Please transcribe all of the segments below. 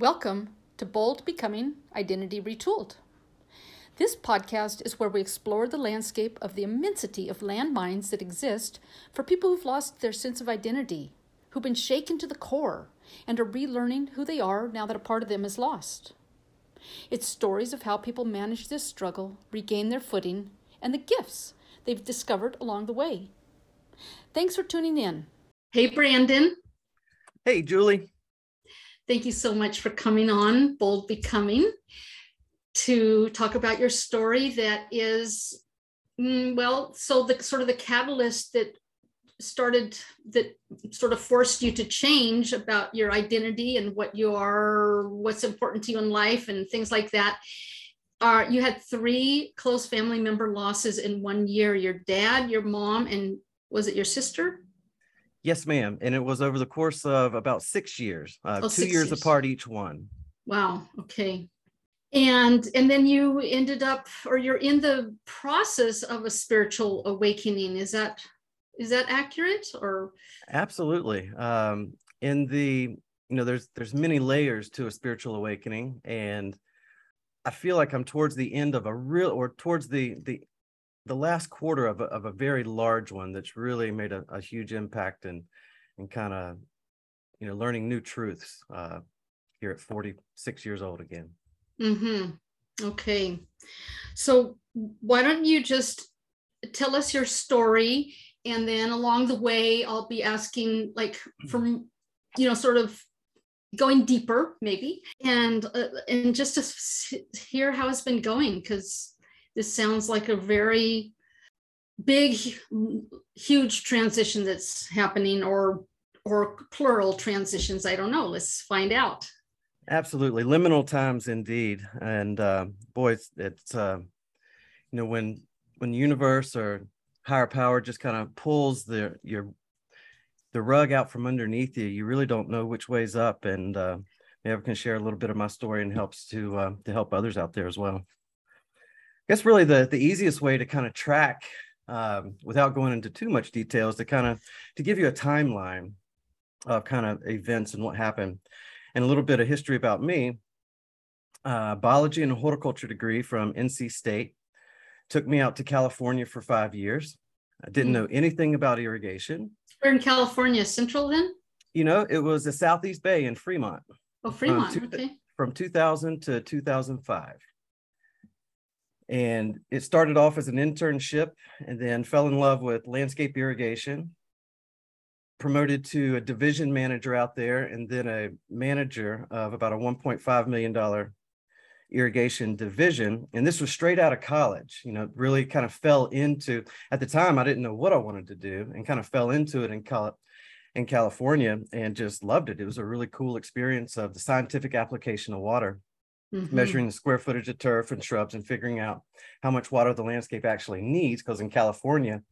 Welcome to Bold Becoming Identity Retooled. This podcast is where we explore the landscape of the immensity of landmines that exist for people who've lost their sense of identity, who've been shaken to the core, and are relearning who they are now that a part of them is lost. It's stories of how people manage this struggle, regain their footing, and the gifts they've discovered along the way. Thanks for tuning in. Hey, Brandon. Hey, Julie. Thank you so much for coming on Bold Becoming to talk about your story that is, mm, well, so the sort of the catalyst that started that sort of forced you to change about your identity and what you are what's important to you in life and things like that. Are you had three close family member losses in one year your dad your mom and was it your sister Yes, ma'am. And it was over the course of about six years, uh, Oh, two six years, years. apart each one. Wow. Okay. And and then you ended up, or you're in the process of a spiritual awakening. Is that is that accurate? Or Absolutely. Um, in the, you know, there's there's many layers to a spiritual awakening, and I feel like I'm towards the end of a real, or towards the the the last quarter of a, of a very large one that's really made a, a huge impact and and kind of, you know, learning new truths uh, here at 46 years old again. Mm-hmm. okay. So why don't you just tell us your story, and then along the way, I'll be asking like from you know sort of going deeper maybe and uh, and just to hear how it's been going because this sounds like a very big huge transition that's happening or or plural transitions i don't know. Let's find out. Absolutely, liminal times indeed, and uh, boy, it's, it's uh, you know when when the universe or higher power just kind of pulls the your the rug out from underneath you, you really don't know which way's up, and uh, maybe I can share a little bit of my story and helps to uh, to help others out there as well. Guess really the the easiest way to kind of track um, without going into too much details to kind of to give you a timeline of kind of events and what happened and a little bit of history about me. Uh, biology and horticulture degree from NC State took me out to California for five years. I didn't Mm. know anything about irrigation. we're in california central then You know, it was the Southeast Bay in Fremont oh fremont two- okay from 2000 to 2005. And it started off as an internship and then fell in love with landscape irrigation. Promoted to a division manager out there and then a manager of about a $1.5 million irrigation division. And this was straight out of college, you know, really kind of fell into, at the time, I didn't know what I wanted to do and kind of fell into it in Cal- in California and just loved it. It was a really cool experience of the scientific application of water Mhm. measuring the square footage of turf and shrubs and figuring out how much water the landscape actually needs. Because in California,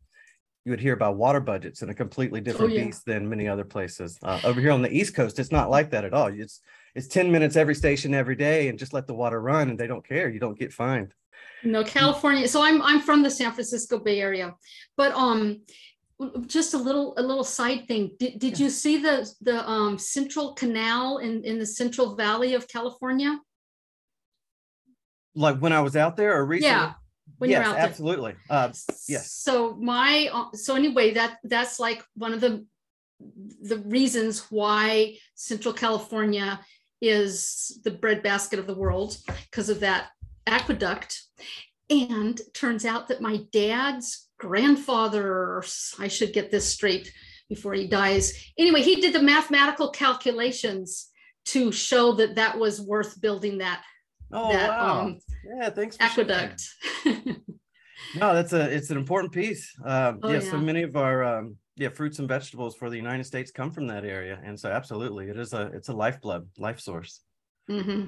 you would hear about water budgets in a completely different Oh, yeah. beast than many other places. Uh, over here on the East Coast, it's not like that at all. It's it's 10 minutes every station every day and just let the water run and they don't care. You don't get fined. No, California. So I'm I'm from the San Francisco Bay Area, but um, just a little a little side thing. Did did you see the the um Central Canal in in the Central Valley of California? Like when I was out there or recently? Yeah, when you're yes, out there. absolutely. Uh, yes. So my uh, so anyway, that that's like one of the the reasons why Central California is the breadbasket of the world because of that aqueduct. And turns out that my dad's grandfather, I should get this straight before he dies. Anyway, he did the mathematical calculations to show that that was worth building that oh, that wow. um, yeah, thanks. aqueduct. No, that's a it's an important piece. Uh, Oh, yeah, so many of our um, yeah fruits and vegetables for the United States come from that area, and so absolutely, it is a it's a lifeblood, life source. Mm-hmm.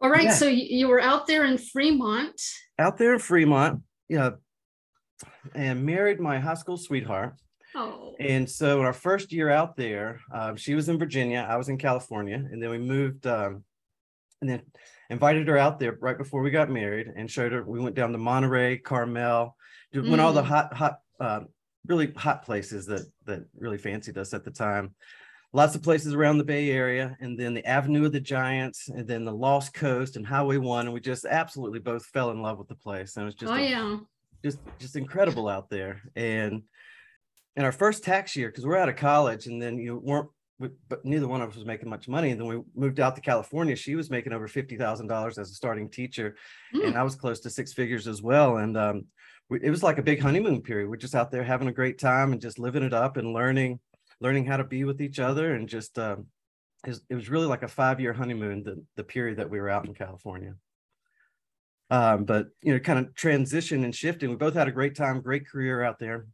All right, Yeah. so you, you were out there in Fremont. Out there in Fremont, yeah, and married my high school sweetheart. Oh, And so in our first year out there, um, she was in Virginia, I was in California, and then we moved um, and then invited her out there right before we got married and showed her. We went down to Monterey, Carmel, went all the Mm. hot, hot, uh, really hot places that that really fancied us at the time. lots of places around the Bay Area, and then the Avenue of the Giants, and then the Lost Coast and Highway One, and we just absolutely both fell in love with the place. And it was just oh a, yeah, just just incredible out there. And in our first tax year, because we're out of college, and then you weren't, but neither one of us was making much money. And then we moved out to California. She was making over fifty thousand dollars as a starting teacher, mm. and I was close to six figures as well. And um, we, it was like a big honeymoon period. We're just out there having a great time and just living it up and learning learning how to be with each other and just um, it, was, it was really like a five year honeymoon the, the period that we were out in california um, but you know kind of transition and shifting we both had a great time great career out there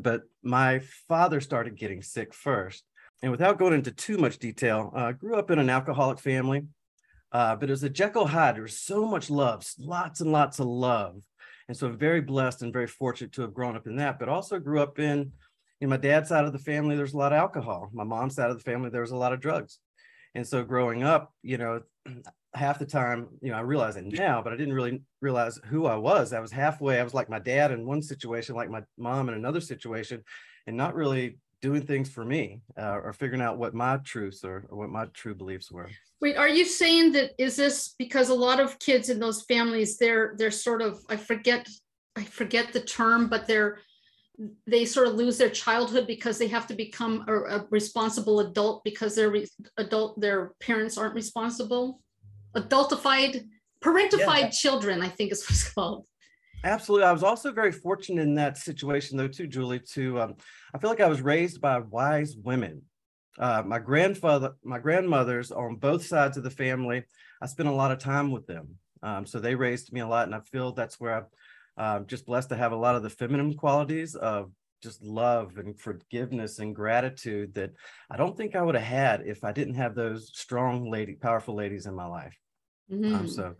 but my father started getting sick first and without going into too much detail uh, grew up in an alcoholic family uh, but was a jekyll hyde there was so much love lots and lots of love and so very blessed and very fortunate to have grown up in that but also grew up in in my dad's side of the family, there's a lot of alcohol. My mom's side of the family, there was a lot of drugs. And so growing up, you know, half the time, you know, I realize it now, but I didn't really realize who I was. I was halfway. I was like my dad in one situation, like my mom in another situation, and not really doing things for me uh, or figuring out what my truths or, or what my true beliefs were. Wait, are you saying that is this because a lot of kids in those families, they're they're sort of I forget I forget the term, but they're they sort of lose their childhood because they have to become a, a responsible adult because their re- adult their parents aren't responsible adultified parentified yeah. children i think is what it's called absolutely i was also very fortunate in that situation though too julie to um, i feel like i was raised by wise women uh, my grandfather my grandmothers on both sides of the family i spent a lot of time with them um, so they raised me a lot and i feel that's where i um, just blessed to have a lot of the feminine qualities of just love and forgiveness and gratitude that I don't think I would have had if I didn't have those strong lady, powerful ladies in my life. Um, mm-hmm. Um, so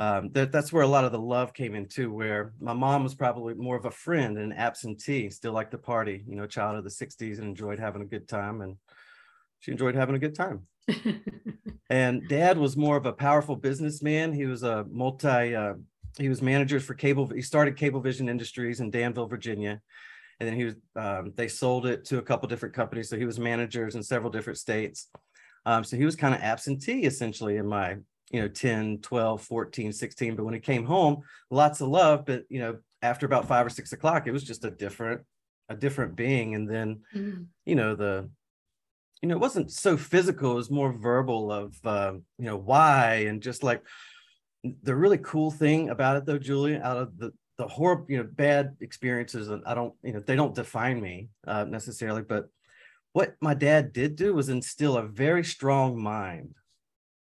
um, that that's where a lot of the love came in too. Where my mom was probably more of a friend and absentee, still liked the party. You know, child of the '60s and enjoyed having a good time, and she enjoyed having a good time. and dad was more of a powerful businessman. He was a multi uh, he was manager for cable. He started Cablevision Industries in Danville, Virginia, and then he was. Um, they sold it to a couple different companies. So he was managers in several different states. Um, so he was kind of absentee essentially in my you know 10 12 14 16 but when he came home lots of love but you know after about five or six o'clock it was just a different a different being and then mm. you know the you know it wasn't so physical it was more verbal of uh, you know why and just like the really cool thing about it though, Julie, out of the the horrible, you know, bad experiences, and I don't, you know, they don't define me uh, necessarily, but what my dad did do was instill a very strong mind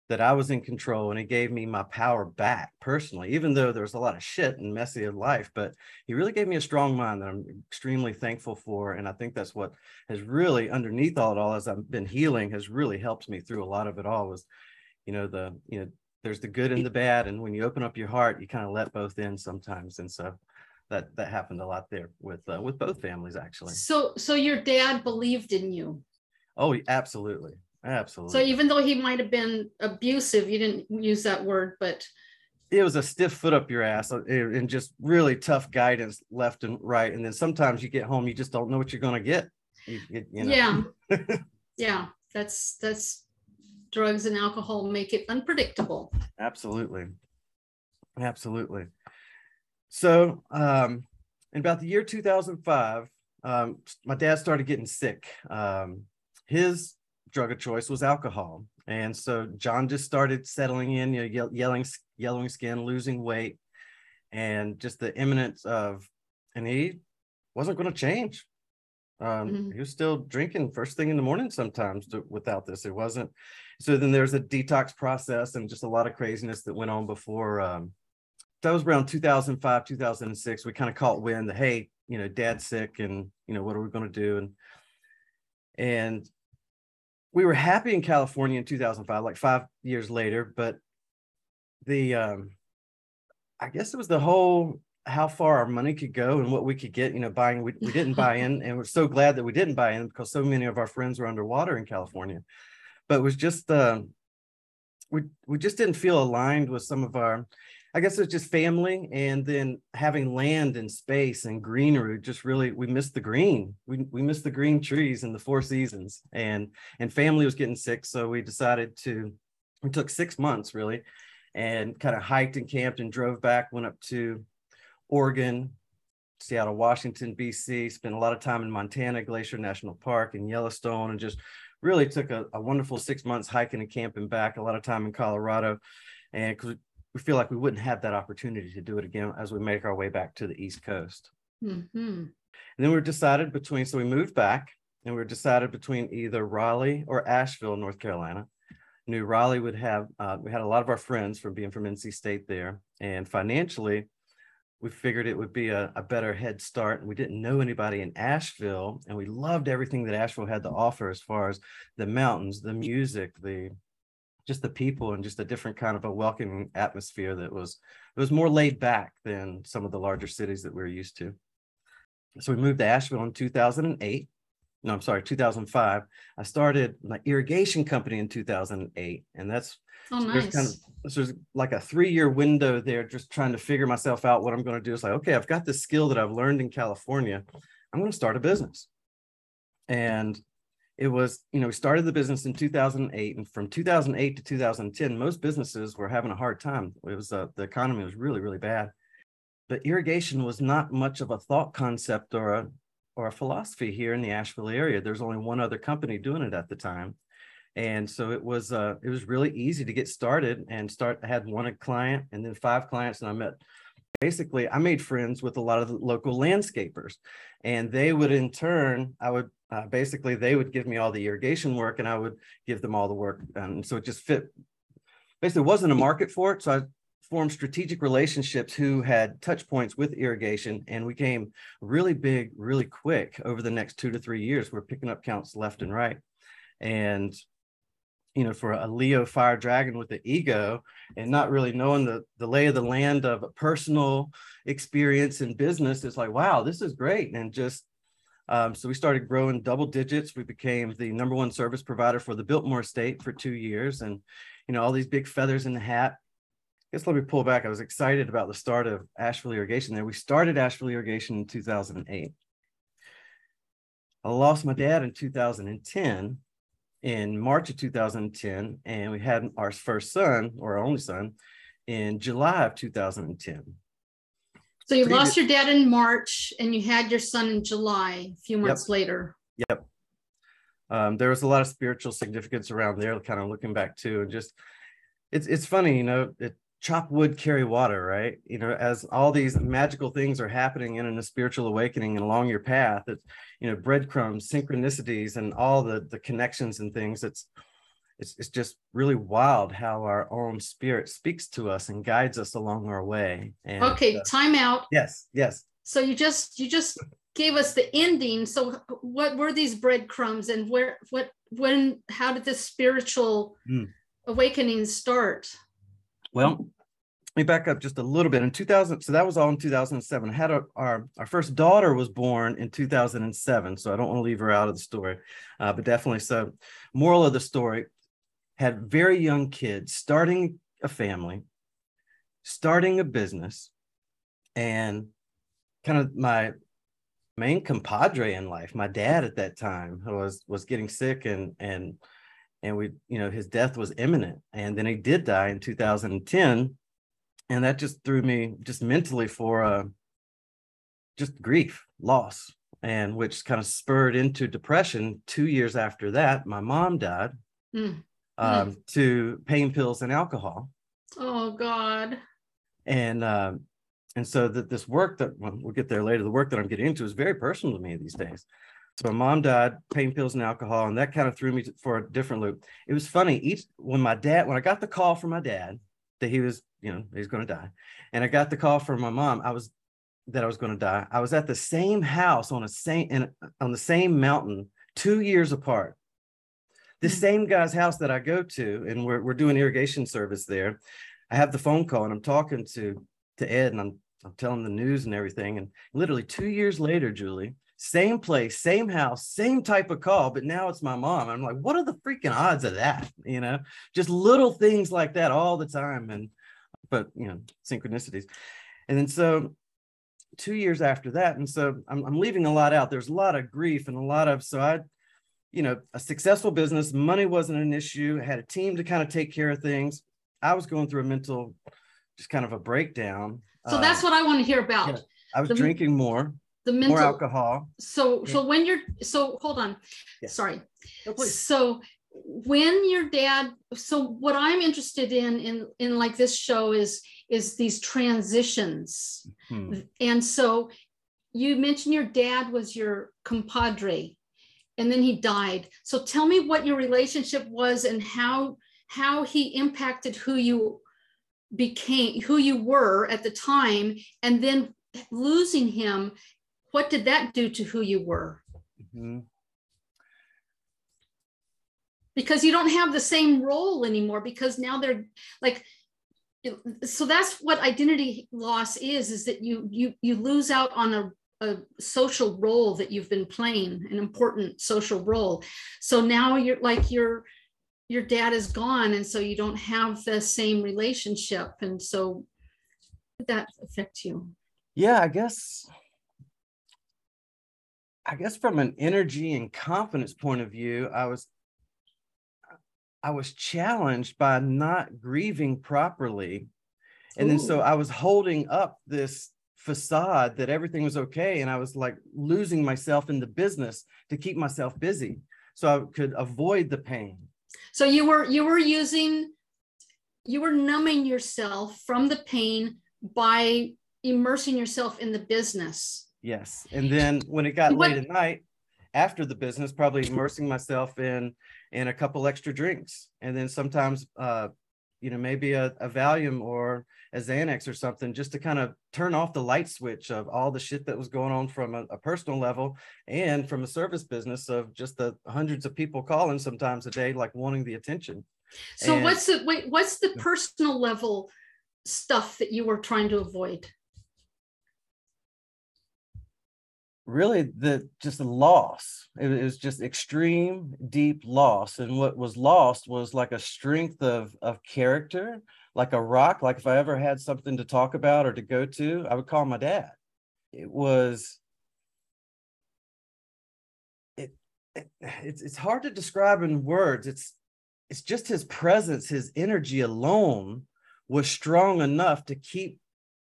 that I was in control and it gave me my power back personally, even though there was a lot of shit and messy in life. But he really gave me a strong mind that I'm extremely thankful for. And I think that's what has really underneath all it all as I've been healing has really helped me through a lot of it all was, you know, the, you know, there's the good and the bad and when you open up your heart you kind of let both in sometimes and so that that happened a lot there with uh, with both families actually so so your dad believed in you oh absolutely absolutely so even though he might have been abusive you didn't use that word but it was a stiff foot up your ass uh, and just really tough guidance left and right and then sometimes you get home you just don't know what you're going to get you, you know? yeah yeah that's that's drugs and alcohol make it unpredictable. Absolutely. Absolutely. So, um, in about the year 2005, um, my dad started getting sick. Um, his drug of choice was alcohol. And so jaundice started settling in, you know, yelling, yellowing skin, losing weight, and just the imminence of, and he wasn't going to change. Um, mm-hmm. He was still drinking first thing in the morning sometimes to, without this. It wasn't. So then there's a detox process and just a lot of craziness that went on before. Um, that was around 2005, 2006. We kind of caught wind that hey, you know, dad's sick, and you know, what are we going to do? And and we were happy in California in 2005, like five years later. But the um, I guess it was the whole how far our money could go and what we could get, you know, buying, we, we didn't buy in and we're so glad that we didn't buy in because so many of our friends were underwater in California. But it was just, uh, we we just didn't feel aligned with some of our I guess it's just family and then having land and space and greenery just really we missed the green. We we missed the green trees in the four seasons and and family was getting sick so we decided to we took 6 months really and kind of hiked and camped and drove back went up to Oregon, Seattle, Washington, BC, spent a lot of time in Montana, Glacier National Park and Yellowstone and just really took a, a wonderful 6 months hiking and camping back, a lot of time in Colorado and we feel like we wouldn't have that opportunity to do it again as we make our way back to the East Coast. Mm-hmm. And then we decided between, so we moved back and we were decided between either Raleigh or Asheville, North Carolina. Knew Raleigh would have, uh, we had a lot of our friends from being from NC State there. And financially, we figured it would be a, a better head start. And we didn't know anybody in Asheville. And we loved everything that Asheville had to offer as far as the mountains, the music, the just the people and just a different kind of a welcoming atmosphere that was it was more laid back than some of the larger cities that we are used to. So we moved to Asheville in 2008. No, I'm sorry, 2005. I started my irrigation company in 2008, and that's oh, nice. there's kind of there's like a three-year window there, just trying to figure myself out what I'm going to do. It's like, okay, I've got this skill that I've learned in California. I'm going to start a business, and it was, you know, we started the business in 2008, and from 2008 to 2010, most businesses were having a hard time. It was uh, the economy was really, really bad. But irrigation was not much of a thought concept or a or a philosophy here in the Asheville area. There's only one other company doing it at the time, and so it was uh, it was really easy to get started and start. I had one client and then five clients, and I met basically I made friends with a lot of the local landscapers, and they would in turn I would uh, basically they would give me all the irrigation work and I would give them all the work. And so it just fit. Basically, wasn't a market for it. So I formed strategic relationships who had touch points with irrigation and we came really big, really quick over the next two to three years. We're picking up counts left and right. And you know, for a Leo fire dragon with the ego and not really knowing the, the lay of the land of personal experience in business, it's like, wow, this is great. And just um, so we started growing double digits. We became the number one service provider for the Biltmore Estate for two years, and you know all these big feathers in the hat. I guess let me pull back. I was excited about the start of Asheville Irrigation. There, we started Asheville Irrigation in 2008. I lost my dad in 2010, in March of 2010, and we had our first son, or our only son, in July of 2010. So you lost your dad in March and you had your son in July, a few months yep. later. Yep. Um, there was a lot of spiritual significance around there, kind of looking back too, and just it's it's funny, you know, it, chop wood, carry water, right? You know, as all these magical things are happening in a spiritual awakening and along your path, it's you know, breadcrumbs, synchronicities, and all the the connections and things. It's it's, it's just really wild how our own spirit speaks to us and guides us along our way. And, okay, uh, time out. Yes, yes. So you just you just gave us the ending. So what were these breadcrumbs and where what when how did this spiritual mm. awakening start? Well, let me back up just a little bit. In 2000, so that was all in 2007. I had a, our our first daughter was born in 2007, so I don't want to leave her out of the story, uh, but definitely. So, moral of the story: had very young kids starting a family, starting a business, and kind of my main compadre in life, my dad at that time who was was getting sick and and and we you know his death was imminent and then he did die in 2010 and that just threw me just mentally for uh just grief loss and which kind of spurred into depression two years after that my mom died mm. um, mm. to pain pills and alcohol. Oh God. And um, and so that this work that well, we'll get there later, the work that I'm getting into is very personal to me these days. So my mom died, pain pills and alcohol, and that kind of threw me for a different loop. It was funny. Each when my dad, when I got the call from my dad that he was, you know, he's going to die, and I got the call from my mom, I was that I was going to die. I was at the same house on a same in, on the same mountain, two years apart the mm-hmm. same guy's house that I go to, and we're, we're doing irrigation service there. I have the phone call and I'm talking to to Ed and I'm I'm telling the news and everything. And literally two years later, Julie, same place, same house, same type of call, but now it's my mom. I'm like, what are the freaking odds of that? You know, just little things like that all the time. And, but, you know, synchronicities. And then so two years after that, and so I'm, I'm leaving a lot out. There's a lot of grief and a lot of, so I, you know, a successful business, money wasn't an issue, I had a team to kind of take care of things. I was going through a mental, just kind of a breakdown. So that's uh, what I want to hear about. Yeah, I was the, drinking more, the mental, more alcohol. So, yeah. so when you're, so hold on, yeah. sorry. No, so when your dad, so what I'm interested in, in, in like this show is, is these transitions. Hmm. And so you mentioned your dad was your compadre and then he died. So tell me what your relationship was and how how he impacted who you became, who you were at the time, and then losing him. What did that do to who you were? Mm-hmm. Because you don't have the same role anymore. Because now they're like so that's what identity loss is is that you you you lose out on a a social role that you've been playing, an important social role. So now you're like your your dad is gone, and so you don't have the same relationship, and so that affect you? Yeah, I guess. I guess from an energy and confidence point of view, I was I was challenged by not grieving properly. And Ooh. then so I was holding up this facade that everything was okay and i was like losing myself in the business to keep myself busy so i could avoid the pain so you were you were using you were numbing yourself from the pain by immersing yourself in the business yes and then when it got late at night after the business probably immersing myself in in a couple extra drinks. And then sometimes uh you know maybe a, a valium or a xanax or something just to kind of turn off the light switch of all the shit that was going on from a, a, personal level and from a service business of just the hundreds of people calling sometimes a day like wanting the attention. So and, what's the wait what's the personal level stuff that you were trying to avoid really the just the loss. It, it, was just extreme deep loss. And what was lost was like a strength of of character like a rock. Like if i ever had something to talk about or to go to i would call my dad. It was it, it it's it's hard to describe in words. It's it's just his presence his energy alone was strong enough to keep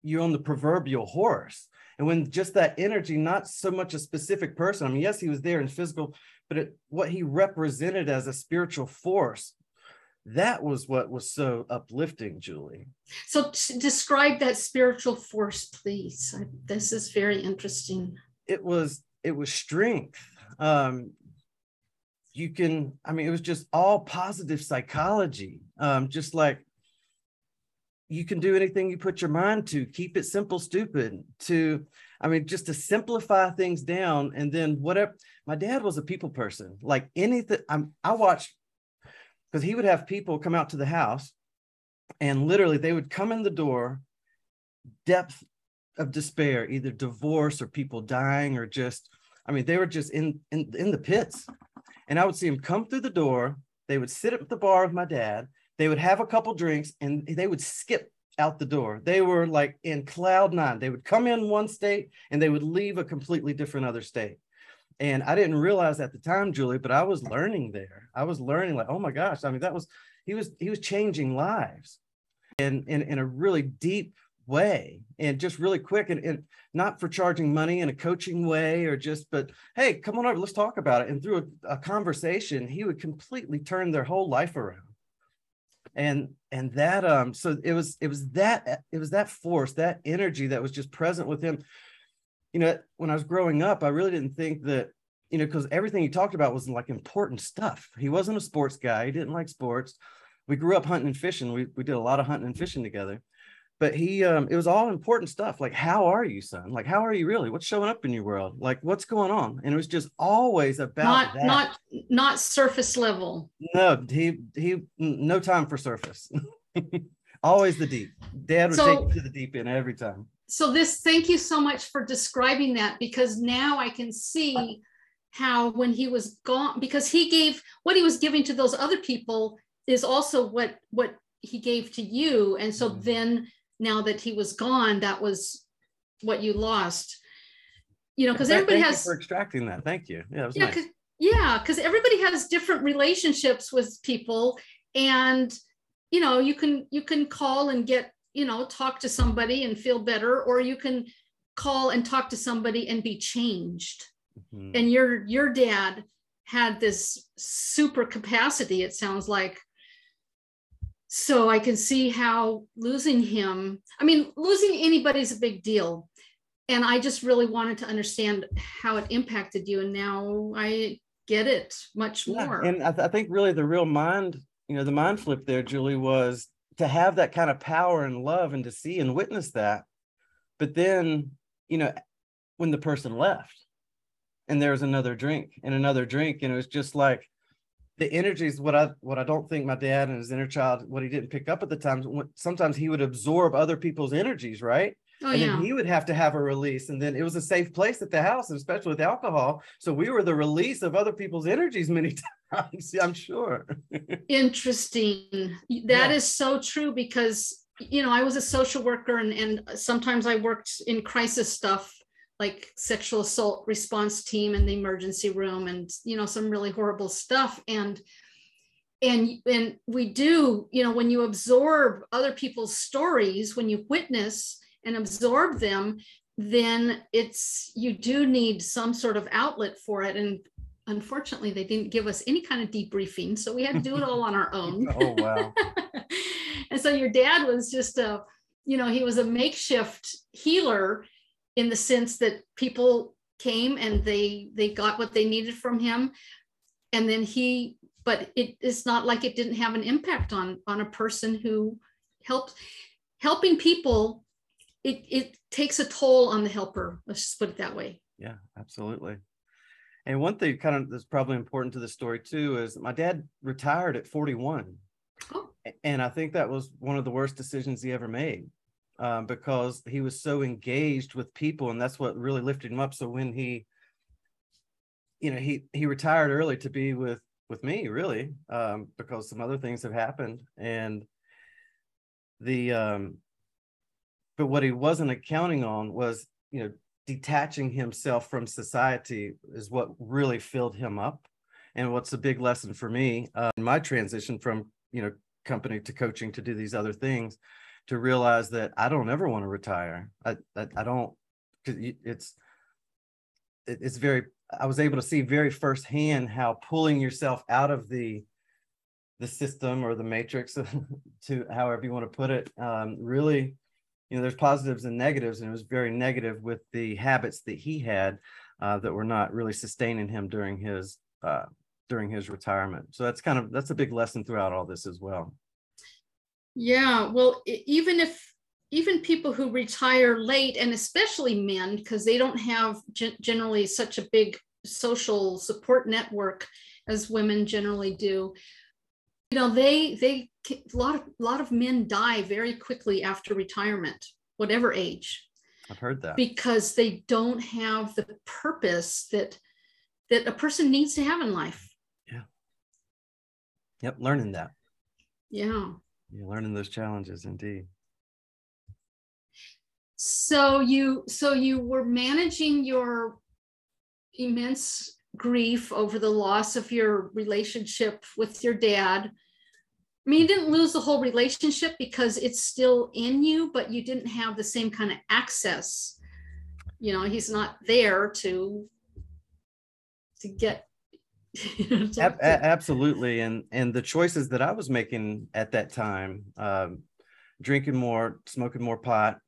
you on the proverbial horse and when just that energy, not so much a specific person, I mean, yes, he was there in physical, but it, what he represented as a spiritual force, that was what was so uplifting, Julie. So describe that spiritual force, please. I, this is very interesting. It was it was strength. Um, you can, I mean, it was just all positive psychology. Um, just like you can do anything you put your mind to keep it simple stupid to i mean just to simplify things down and then whatever my dad was a people person like anything I'm, i watched because he would have people come out to the house and literally they would come in the door depth of despair either divorce or people dying or just i mean they were just in in, in the pits. And i would see them come through the door they would sit at the bar with my dad they would have a couple drinks and they would skip out the door. They were like in cloud nine. They would come in one state and they would leave a completely different other state. And I didn't realize at the time, Julie, but I was learning there. I was learning like, oh my gosh. I mean, that was he was he was changing lives and in, in a really deep way and just really quick and, and not for charging money in a coaching way or just but hey come on over let's talk about it and through a, a conversation he would completely turn their whole life around and and that um so it was it was that it was that force that energy that was just present with him. You know when i was growing up i really didn't think that you know because everything he talked about was like important stuff. He wasn't a sports guy. He didn't like sports. We grew up hunting and fishing. We, we did a lot of hunting and fishing together but he um it was all important stuff like how are you son? Like how are you really? What's showing up in your world? Like what's going on? And it was just always about not that. not not surface level. No he he no time for surface. Always the deep. Dad would so, take you to the deep end every time. So this thank you so much for describing that because now i can see how when he was gone because he gave what he was giving to those other people is also what what he gave to you. And so mm-hmm. then now that he was gone that was what you lost you know because everybody has for extracting that thank you yeah yeah nice. yeah because everybody has different relationships with people and you know you can you can call and get you know talk to somebody and feel better or you can call and talk to somebody and be changed mm-hmm. and your your dad had this super capacity it sounds like so i can see how losing him i mean losing anybody's a big deal. And i just really wanted to understand how it impacted you and now i get it much yeah, more. and I, th- I think really the real mind you know the mind flip there julie was to have that kind of power and love and to see and witness that. But then you know when the person left and there was another drink and another drink and it was just like the energy is what i what i don't think my dad and his inner child what he didn't pick up at the time sometimes he would absorb other people's energies right Oh, and yeah. then he would have to have a release. And then it was a safe place at the house, especially with alcohol. So we were the release of other people's energies many times, I'm sure. Interesting. That yeah. is so true because you know, I was a social worker and, and sometimes I worked in crisis stuff like sexual assault response team in the emergency room and you know some really horrible stuff and and and we do you know when you absorb other people's stories when you witness and absorb them, then it's you do need some sort of outlet for it. And unfortunately, they didn't give us any kind of debriefing, so we had to do it all on our own. oh wow! and so your dad was just a, you know, he was a makeshift healer in the sense that people came and they they got what they needed from him, and then he. But it, it's not like it didn't have an impact on on a person who helped helping people it it takes a toll on the helper. Let's just put it that way. Yeah, absolutely. And one thing kind of that's probably important to the story too is my dad retired at 41. Oh. And I think that was one of the worst decisions he ever made um, because he was so engaged with people and that's what really lifted him up. So when he, you know, he, he retired early to be with, with me really um, because some other things have happened and the, um, but what he wasn't accounting on was you know detaching himself from society is what really filled him up and what's a big lesson for me uh, in my transition from you know company to coaching to do these other things to realize that i don't ever want to retire i i, I don't it's it's very i was able to see very firsthand how pulling yourself out of the the system or the matrix to however you want to put it um, really you know, there's positives and negatives, and it was very negative with the habits that he had uh, that were not really sustaining him during his uh, during his retirement. So that's kind of that's a big lesson throughout all this as well. Yeah, well, even if even people who retire late, and especially men, because they don't have generally such a big social support network as women generally do, you know they they a lot of a lot of men die very quickly after retirement whatever age. I've heard that. Because they don't have the purpose that that a person needs to have in life. Yeah. Yep learning that. Yeah you're learning those challenges indeed so you so you were managing your immense grief over the loss of your relationship with your dad I mean, you didn't lose the whole relationship because it's still in you, but you didn't have the same kind of access. You know, he's not there to to get. absolutely, and and the choices that I was making at that time, um, drinking more, smoking more pot,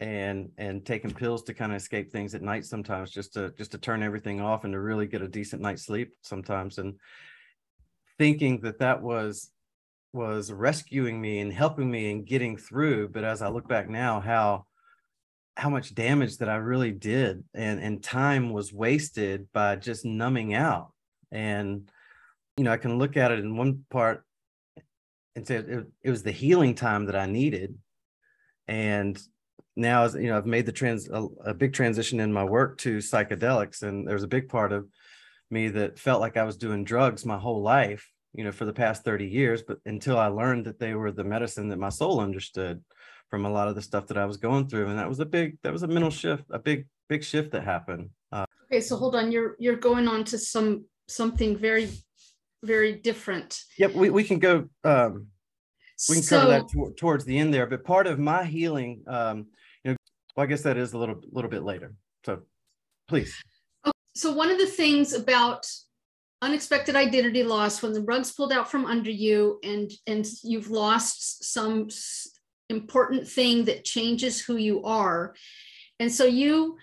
and and taking pills to kind of escape things at night sometimes, just to just to turn everything off and to really get a decent night's sleep sometimes, and thinking that that was was rescuing me and helping me and getting through but as i look back now how how much damage that i really did and and time was wasted by just numbing out and you know i can look at it in one part and say it, it was the healing time that i needed. And now you know i've made the trans a, a, big transition in my work to psychedelics. And there's a big part of me that felt like i was doing drugs my whole life you know for the past 30 years but until i learned that they were the medicine that my soul understood from a lot of the stuff that i was going through. And that was a big that was a mental shift a big big shift that happened. Uh, okay so hold on. You're you're going on to some something very very different yep we, we can go um we can so, cover that t- towards the end there but part of my healing um you know, well, I guess that is a little little bit later. So please. So one of the things about unexpected identity loss when the rug's pulled out from under you and and you've lost some important thing that changes who you are and so you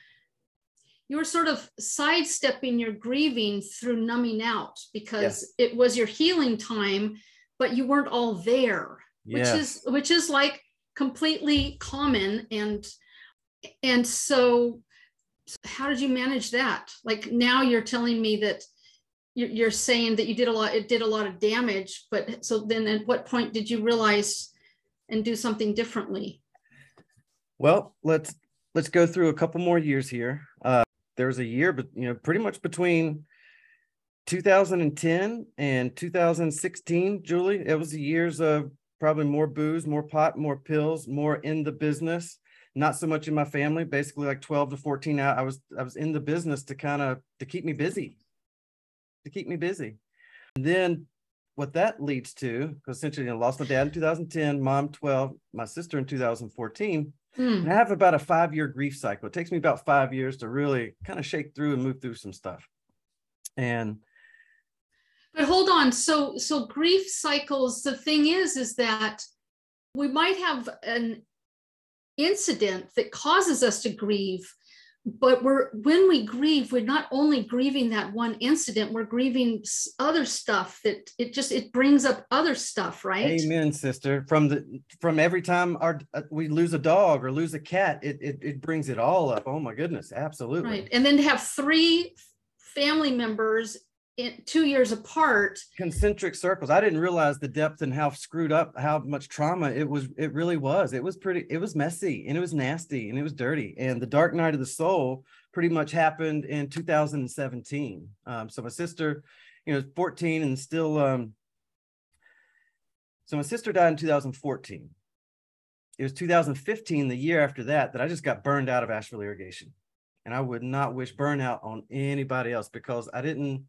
you were sort of sidestepping your grieving through numbing out because yes. it was your healing time but you weren't all there yes. which is which is like completely common and and so how did you manage that like now you're telling me that you're saying that you did a lot it did a lot of damage but so then at what point did you realize and do something differently well let's let's go through a couple more years here uh there's a year but you know pretty much between 2010 and 2016 julie it was the years of probably more booze more pot more pills more in the business. Not so much in my family. Basically like 12 to 14 i was i was in the business to kind of to keep me busy to keep me busy. And then what that leads to because essentially i lost my dad in 2010 mom 12 my sister in 2014 hmm. and i have about a five year grief cycle. It takes me about five years to really kind of shake through and move through some stuff. And but hold on. So so grief cycles the thing is is that we might have an incident that causes us to grieve but we're when we grieve we're not only grieving that one incident we're grieving other stuff that it just it brings up other stuff right? Amen sister. From the from every time our uh, we lose a dog or lose a cat it, it it brings it all up. Oh my goodness absolutely. Right and then to have three family members two years apart. Concentric circles. I didn't realize the depth and how screwed up how much trauma it was it really was. It was pretty it was messy and it was nasty and it was dirty. And the dark night of the soul pretty much happened in 2017 um, so my sister you know 14 and still um so my sister died in 2014 it was 2015 the year after that that i just got burned out of asheville irrigation. And i would not wish burnout on anybody else because i didn't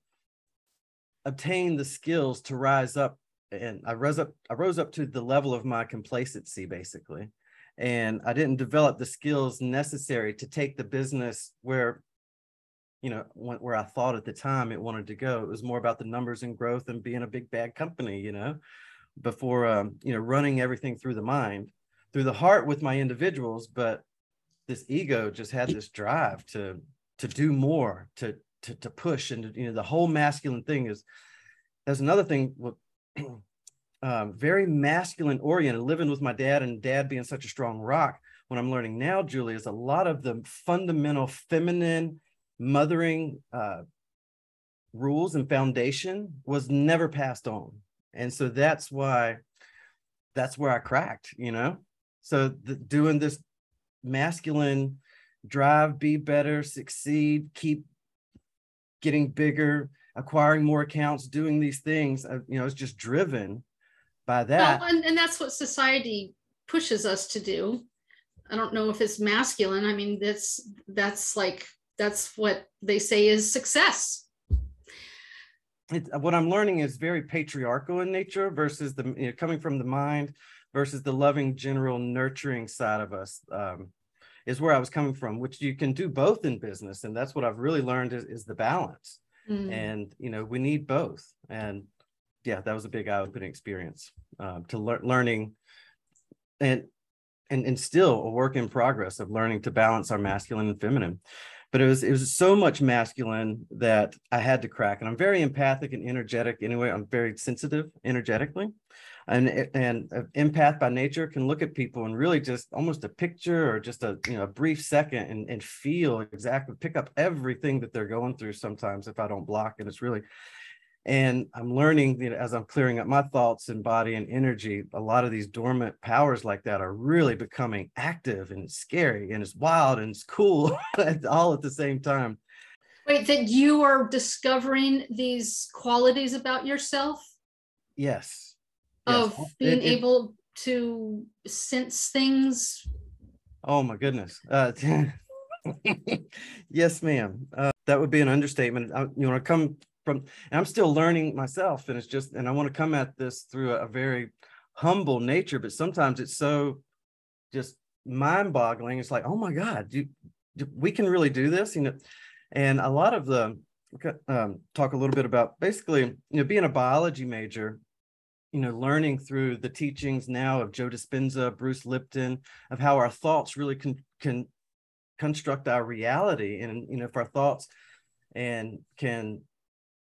obtain the skills to rise up and I rose up I rose up to the level of my complacency basically. And I didn't develop the skills necessary to take the business where you know where I thought at the time it wanted to go. It was more about the numbers and growth and being a big bad company you know before um, you know running everything through the mind through the heart with my individuals. But this ego just had this drive to to do more to to, to push and you know the whole masculine thing is that's another thing um, very masculine oriented living with my dad and dad being such a strong rock. What i'm learning now julie is a lot of the fundamental feminine mothering uh, rules and foundation was never passed on. And so that's why that's where i cracked you know? So the, doing this masculine drive be better succeed keep getting bigger, acquiring more accounts, doing these things. Uh, you know, it's just driven by that. Well, and, and that's what society pushes us to do. I don't know if it's masculine. I mean, that's that's like that's what they say is success. It, what I'm learning is very patriarchal in nature versus the you know, coming from the mind versus the loving, general, nurturing side of us. Um, is where I was coming from, which you can do both in business. And that's what I've really learned is, is the balance. Mm. And, you know, we need both. And yeah, that was a big eye-opening experience um, to learn learning and, and, and still a work in progress of learning to balance our masculine and feminine. But it was, it was so much masculine that I had to crack. And I'm very empathic and energetic anyway. I'm very sensitive energetically and and empath by nature can look at people and really just almost a picture or just a you know a brief second and, and feel exactly pick up everything that they're going through sometimes if i don't block and it's really and i'm learning you know, as i'm clearing up my thoughts and body and energy a lot of these dormant powers like that are really becoming active and scary and it's wild and it's cool all at the same time. Wait that you are discovering these qualities about yourself? Yes, of yes. being it, it, able to sense things. Oh my goodness. Uh, yes ma'am. Uh, that would be an understatement. I, you want to come from and i'm still learning myself and it's just and i want to come at this through a, a very humble nature but sometimes it's so just mind boggling it's like oh my god you, we can really do this you know? And a lot of the um, talk a little bit about basically you know being a biology major you know learning through the teachings now of joe dispenza bruce lipton of how our thoughts really can can construct our reality and you know if our thoughts and can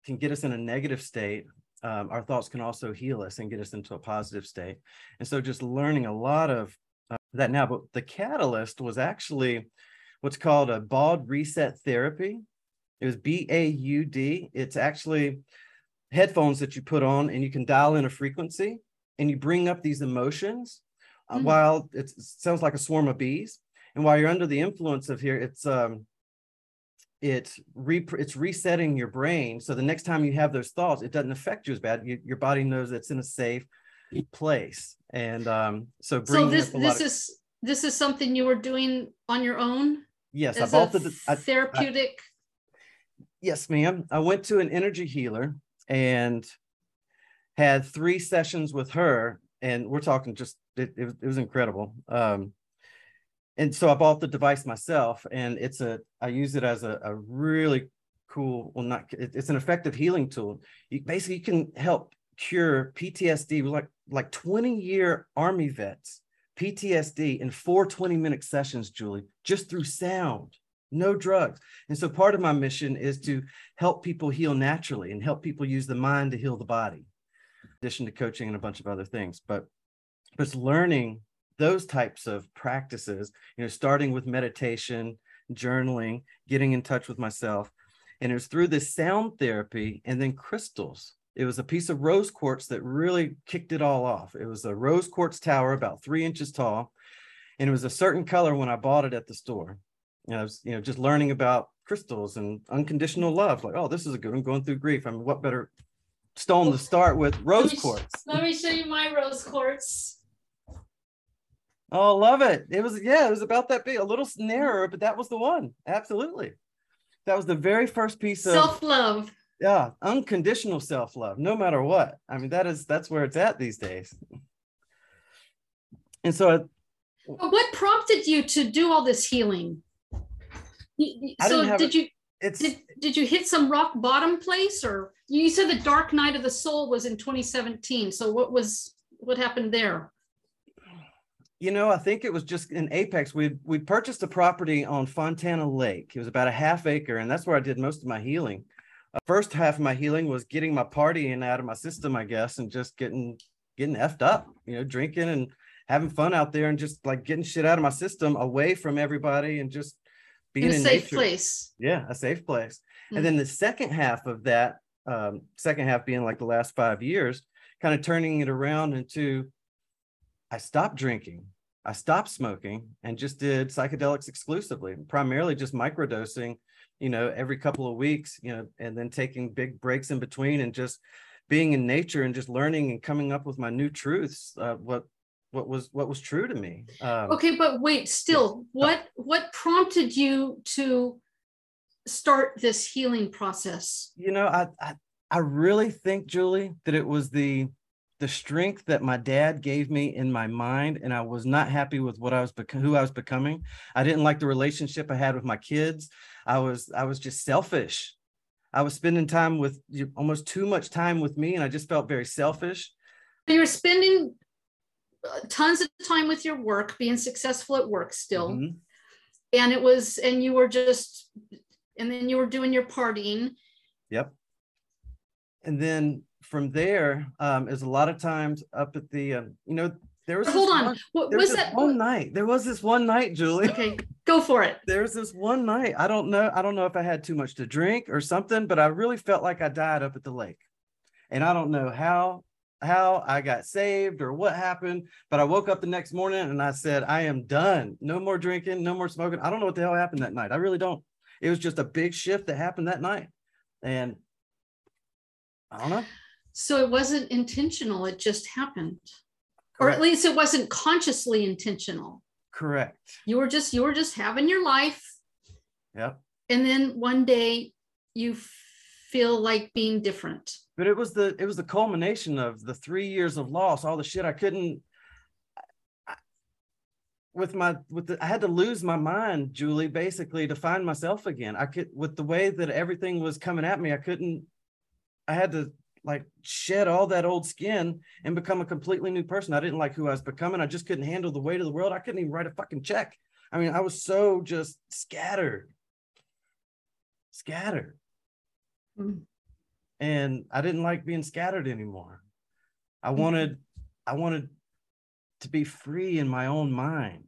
can get us in a negative state, um, our thoughts can also heal us and get us into a positive state. And so just learning a lot of uh, that now, but the catalyst was actually what's called a Baud reset therapy. It was B A U D. It's actually headphones that you put on and you can dial in a frequency and you bring up these emotions uh, mm-hmm. while it sounds like a swarm of bees. And while you're under the influence of here, it's um, it re- it's resetting your brain. So the next time you have those thoughts it doesn't affect you as bad. You, your body knows it's in a safe place. And um so so this this of, is this is something you were doing on your own? Yes i bought the I, therapeutic I, yes ma'am. I went to an energy healer and had three sessions with her and we're talking just it, it, was, it was incredible um and so I bought the device myself, and it's a I use it as a, a really cool. Well, not it's an effective healing tool. You, basically, you can help cure PTSD like like 20 year army vets PTSD in four 20 minute sessions, Julie, just through sound, no drugs. And so part of my mission is to help people heal naturally and help people use the mind to heal the body, in addition to coaching and a bunch of other things. But but it's learning those types of practices, you know, starting with meditation, journaling, getting in touch with myself. And it was through this sound therapy and then crystals. It was a piece of rose quartz that really kicked it all off. It was a rose quartz tower about three inches tall. And it was a certain color when I bought it at the store. And I was, you know, just learning about crystals and unconditional love. Like, oh, this is a good one going through grief. I mean, what better stone to start with? Rose let quartz. Let me show you my rose quartz. Oh, love it. It was, yeah, it was about that big, a little narrower, but that was the one. Absolutely. That was the very first piece of self love. Yeah, unconditional self love, no matter what. I mean, that is, that's where it's at these days. And so, uh, what prompted you to do all this healing? So, did you? It's, did, did you hit some rock bottom place or you said the dark night of the soul was in 2017 so what was what happened there you know, I think it was just in Apex. We we purchased a property on Fontana Lake. It was about a half acre, and that's where I did most of my healing. Uh, first half of my healing was getting my partying out of my system, I guess, and just getting getting effed up, you know, drinking and having fun out there, and just like getting shit out of my system, away from everybody, and just being in a safe nature. place. Yeah, a safe place. Mm-hmm. And then the second half of that, um, second half being like the last five years, kind of turning it around into I stopped drinking. I stopped smoking and just did psychedelics exclusively, primarily just microdosing, you know, every couple of weeks, you know, and then taking big breaks in between and just being in nature and just learning and coming up with my new truths. Uh, what what was what was true to me. Um, okay, but wait, still, what what prompted you to start this healing process? You know, I I, I really think, Julie, that it was the the strength that my dad gave me in my mind and i was not happy with what i was bec- who i was becoming. I didn't like the relationship i had with my kids. I was i was just selfish. I was spending time with almost too much time with me and i just felt very selfish. You were spending tons of time with your work being successful at work still. Mm-hmm. and it was and you were just and then you were doing your partying. Yep. And then from there um, is a lot of times up at the um, you know there was hold on. one, what was that? one night. There was this one night julie. Okay go for it. There was this one night. I don't know i don't know if i had too much to drink or something but i really felt like i died up at the lake. And I don't know how how I got saved or what happened, but I woke up the next morning and I said, I am done. No more drinking, no more smoking. I don't know what the hell happened that night. I really don't. It was just a big shift that happened that night. And I don't know. So it wasn't intentional, it just happened. Correct. Or at least it wasn't consciously intentional. Correct. You were just you were just having your life. Yep. And then one day you feel like being different. But it was the it was the culmination of the three years of loss all the shit i couldn't with my with the i had to lose my mind julie basically to find myself again. I could with the way that everything was coming at me i couldn't i had to like shed all that old skin and become a completely new person. I didn't like who i was becoming. I just couldn't handle the weight of the world. I couldn't even write a fucking check. I mean i was so just scattered. Scattered Mm. And I didn't like being scattered anymore. I mm. wanted, I wanted to be free in my own mind.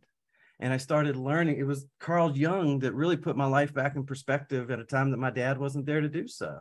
And I started learning. It was Carl Jung that really put my life back in perspective at a time that my dad wasn't there to do so.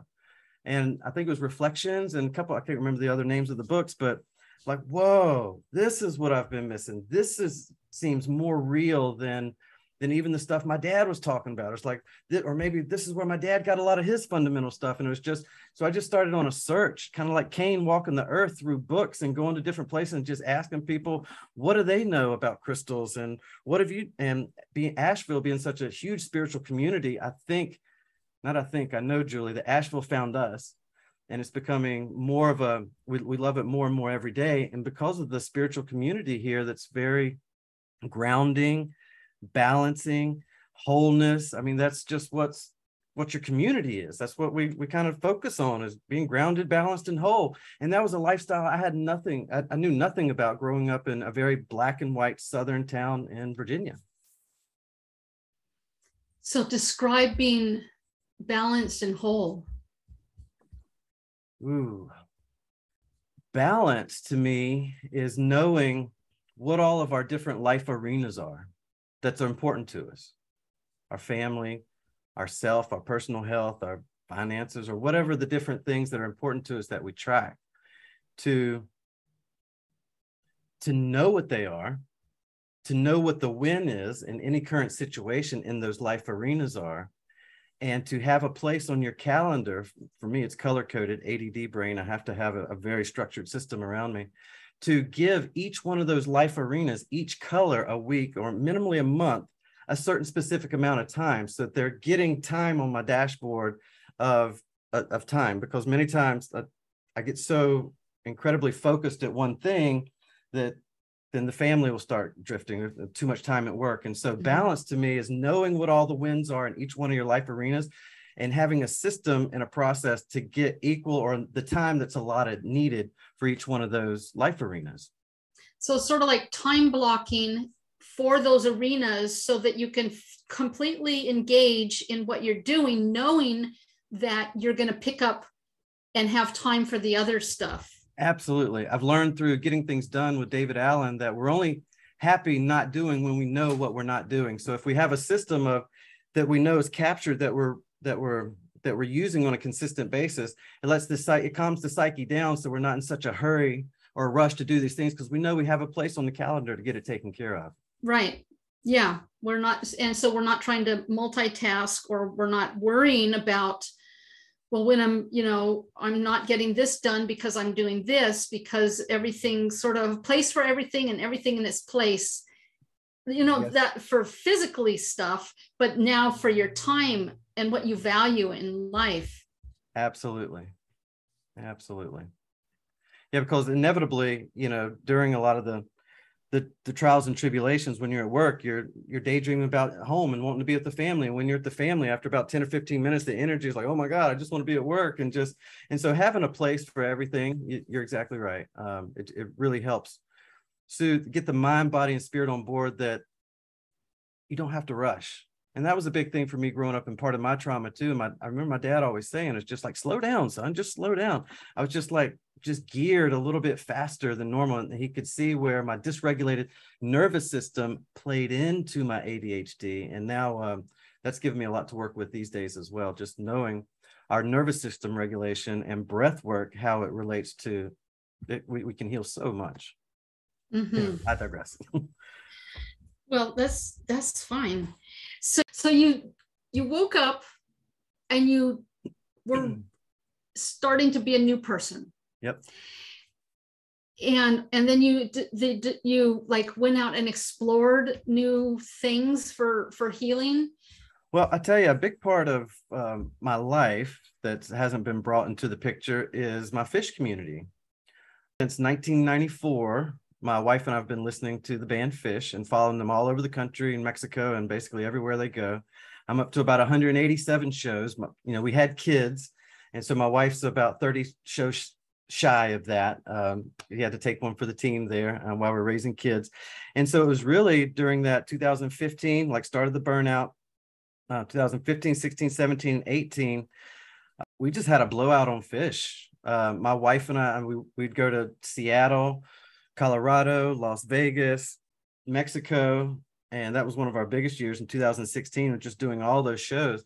And I think it was Reflections and a couple, I can't remember the other names of the books, but like, whoa, this is what I've been missing. This is seems more real than than even the stuff my dad was talking about. It's like, or maybe this is where my dad got a lot of his fundamental stuff. And it was just, so I just started on a search, kind of like Cain walking the earth through books and going to different places and just asking people, what do they know about crystals? And what have you, and being Asheville being such a huge spiritual community, I think, not I think, I know, Julie, that Asheville found us and it's becoming more of a we, we love it more and more every day and because of the spiritual community here that's very grounding balancing, wholeness. I mean, that's just what's what your community is. That's what we we kind of focus on is being grounded, balanced, and whole. And that was a lifestyle I had nothing, I, I knew nothing about growing up in a very black and white southern town in Virginia. So describe being balanced and whole. Ooh. Balance to me is knowing what all of our different life arenas are that's important to us. Our family, our self, our personal health, our finances, or whatever the different things that are important to us that we track to to know what they are to know what the win is in any current situation in those life arenas are and to have a place on your calendar. For me it's color coded add brain. I have to have a, a very structured system around me to give each one of those life arenas, each color a week or minimally a month, a certain specific amount of time so that they're getting time on my dashboard of, of time. Because many times uh, I get so incredibly focused at one thing that then the family will start drifting too much time at work and so mm-hmm. balance to me is knowing what all the wins are in each one of your life arenas and having a system and a process to get equal or the time that's allotted needed for each one of those life arenas. So sort of like time blocking for those arenas so that you can f- completely engage in what you're doing, knowing that you're going to pick up and have time for the other stuff. Absolutely. I've learned through getting things done with David Allen that we're only happy not doing when we know what we're not doing. So if we have a system of that we know is captured that we're that we're that we're using on a consistent basis. It lets the site it calms the psyche down so we're not in such a hurry or a rush to do these things because we know we have a place on the calendar to get it taken care of. Right. Yeah. We're not and so we're not trying to multitask or we're not worrying about well when i'm you know i'm not getting this done because i'm doing this because everything's sort of place for everything and everything in its place. You know yes. that for physically stuff but now for your time and what you value in life. Absolutely. Absolutely. Yeah, because inevitably, you know, during a lot of the the, the trials and tribulations when you're at work, you're you're daydreaming about home and wanting to be with the family. And when you're at the family, after about 10 or 15 minutes, the energy is like, oh my God, I just want to be at work. And just and so having a place for everything, you're exactly right. Um, it, it really helps. So get the mind, body, and spirit on board that you don't have to rush and that was a big thing for me growing up and part of my trauma too. My I remember my dad always saying it's just like slow down, son, just slow down. I was just like just geared a little bit faster than normal. And he could see where my dysregulated nervous system played into my ADHD. And now um, that's given me a lot to work with these days as well. Just knowing our nervous system regulation and breath work, how it relates to it, we, we can heal so much. Mm-hmm. I digress. well, that's that's fine. So so you you woke up and you were starting to be a new person. Yep. And and then you did you like went out and explored new things for for healing. Well, I tell you, a big part of um, my life that hasn't been brought into the picture is my Phish community. Since 1994, my wife and I have been listening to the band Phish and following them all over the country in Mexico and basically everywhere they go. I'm up to about 187 shows. You know, we had kids, and so my wife's about 30 shows shy of that. Um, had to take one for the team there um, while we're raising kids, and so it was really during that 2015, like started the burnout, uh, 2015, 16, 17, 18. Uh, we just had a blowout on Phish. Uh, my wife and I, we, we'd go to Seattle, Colorado, Las Vegas, Mexico, and that was one of our biggest years in 2016 just doing all those shows.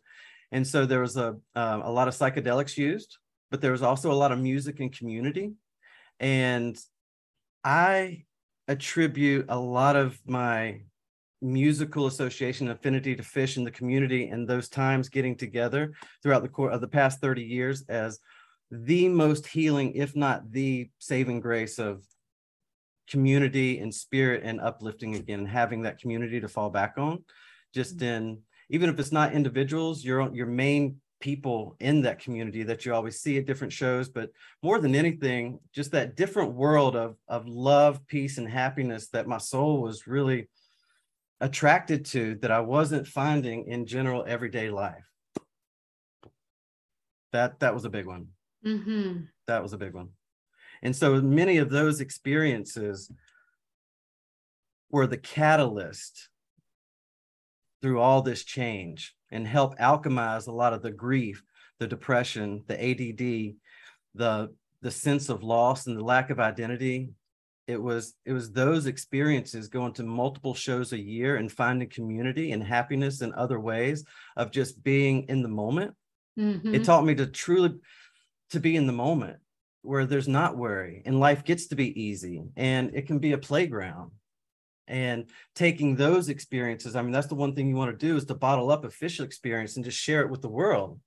And so there was a um, a lot of psychedelics used but there was also a lot of music and community. And i attribute a lot of my musical association affinity to Phish in the community and those times getting together throughout the course of the past 30 years as the most healing if not the saving grace of community and spirit and uplifting again and having that community to fall back on just mm-hmm. in even if it's not individuals your your main people in that community that you always see at different shows but more than anything just that different world of of love peace and happiness that my soul was really attracted to that I wasn't finding in general everyday life that that was a big one mm-hmm. that was a big one and so many of those experiences were the catalyst through all this change and help alchemize a lot of the grief, the depression, the ADD, the the sense of loss and the lack of identity. It was it was those experiences going to multiple shows a year and finding community and happiness in other ways of just being in the moment. Mm-hmm. It taught me to truly to be in the moment where there's not worry and life gets to be easy and it can be a playground. And taking those experiences i mean that's the one thing you want to do is to bottle up official experience and just share it with the world.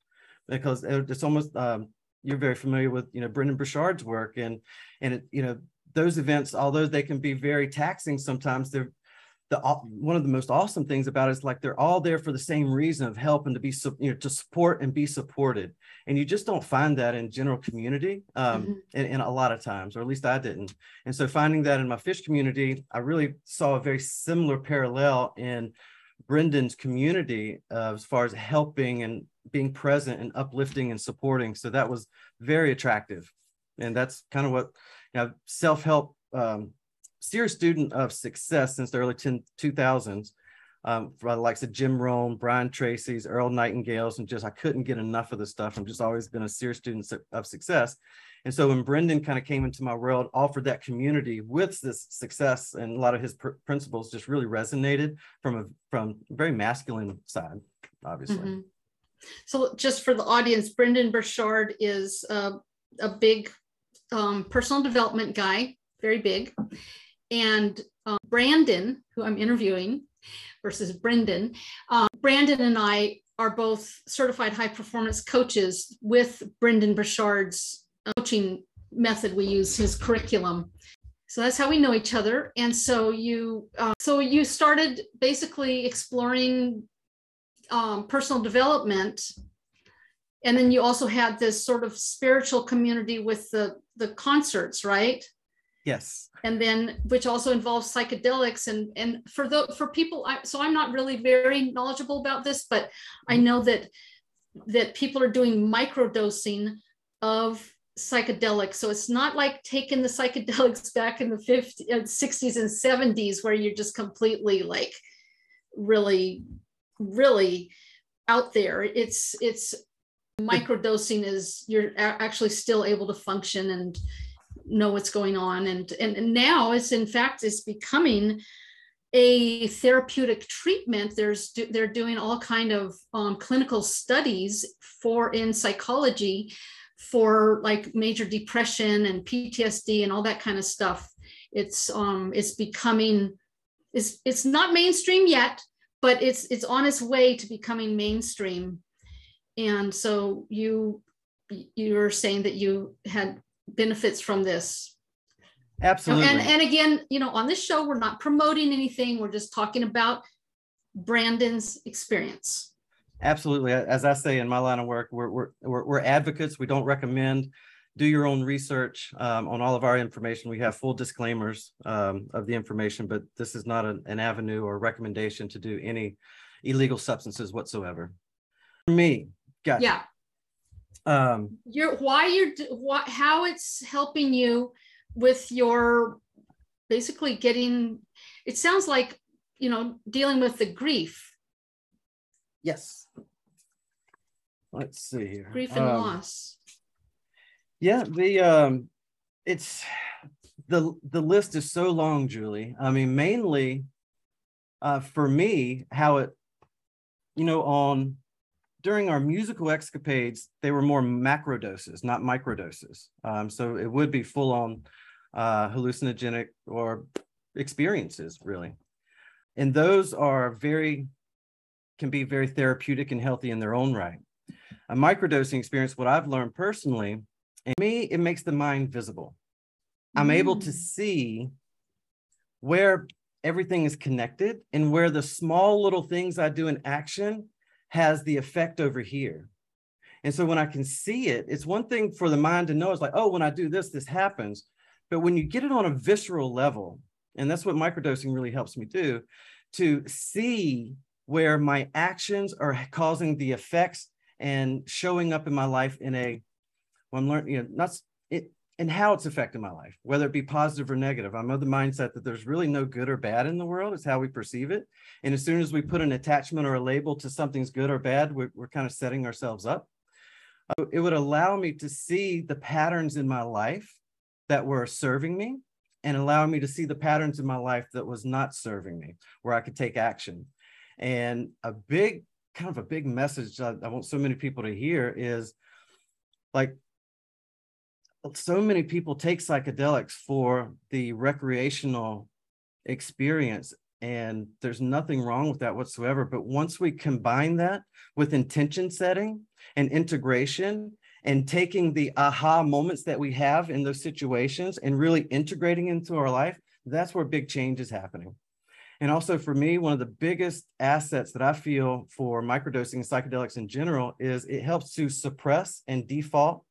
Because it's almost um, you're very familiar with you know Brendon Burchard's work and and it you know those events although they can be very taxing sometimes they're the one of the most awesome things about it is like they're all there for the same reason of helping to be you know to support and be supported. And you just don't find that in general community um mm-hmm. in, in, a lot of times or at least i didn't. And so finding that in my Phish community i really saw a very similar parallel in Brendon's community uh, as far as helping and being present and uplifting and supporting. So that was very attractive. And that's kind of what you know self-help um, serious student of success since the early 10, 2000s um, for the likes of Jim Rohn, Brian Tracy's, Earl Nightingale's, and just I couldn't get enough of the stuff. I'm just always been a serious student of success. And so when Brendon kind of came into my world, offered that community with this success and a lot of his pr- principles just really resonated from a from very masculine side, obviously. Mm-hmm. So just for the audience, Brendon Burchard is uh, a big um, personal development guy, very big. And um, Brandon, who I'm interviewing, versus Brendon, um, Brandon and I are both certified high performance coaches with Brendon Burchard's coaching method. We use his curriculum. So that's how we know each other. And so you, uh, so you started basically exploring um, personal development and then you also had this sort of spiritual community with the the concerts right Yes. And then, which also involves psychedelics, and and for the for people, I, so I'm not really very knowledgeable about this, but I mm-hmm. know that that people are doing microdosing of psychedelics. So it's not like taking the psychedelics back in the 50s, 60s, uh, and 70s, where you're just completely like really, really out there. It's it's microdosing is you're actually still able to function and know what's going on. And, and now it's in fact it's becoming a therapeutic treatment. There's they're doing all kind of um, clinical studies for in psychology for like major depression and ptsd and all that kind of stuff. It's um it's becoming it's it's not mainstream yet but it's it's on its way to becoming mainstream. And so you you're saying that you had benefits from this. Absolutely. And and again you know on this show we're not promoting anything. We're just talking about brandon's experience. Absolutely. As i say in my line of work we're we're we're, we're advocates. We don't recommend. Do your own research um, on all of our information. We have full disclaimers um, of the information but this is not an, an avenue or recommendation to do any illegal substances whatsoever. For me gotcha. yeah um you're why you're what how it's helping you with your basically getting it sounds like you know dealing with the grief. Yes. Let's see here. Grief and um, loss. Yeah the um it's the the list is so long julie. I mean mainly uh for me how it you know on during our musical escapades, they were more macro doses, not micro doses. Um, so it would be full on uh, hallucinogenic or experiences, really. And those are very, can be very therapeutic and healthy in their own right. A microdosing experience, what I've learned personally, and me, it makes the mind visible. I'm mm. able to mm. see where everything is connected and where the small little things I do in action has the effect over here. And so when I can see it, it's one thing for the mind to know it's like, oh, when I do this, this happens. But when you get it on a visceral level, and that's what microdosing really helps me do, to see where my actions are causing the effects and showing up in my life in a, well, I'm learning, you know, not and how it's affecting my life, whether it be positive or negative. I'm of the mindset that there's really no good or bad in the world. It's how we perceive it. And as soon as we put an attachment or a label to something's good or bad, we're, we're kind of setting ourselves up. Uh, it would allow me to see the patterns in my life that were serving me and allowing me to see the patterns in my life that was not serving me, where I could take action. And a big, kind of a big message I, I want so many people to hear is like so many people take psychedelics for the recreational experience and there's nothing wrong with that whatsoever. But once we combine that with intention setting and integration and taking the aha moments that we have in those situations and really integrating into our life that's where big change is happening. And also for me one of the biggest assets that i feel for microdosing and psychedelics in general is it helps to suppress and default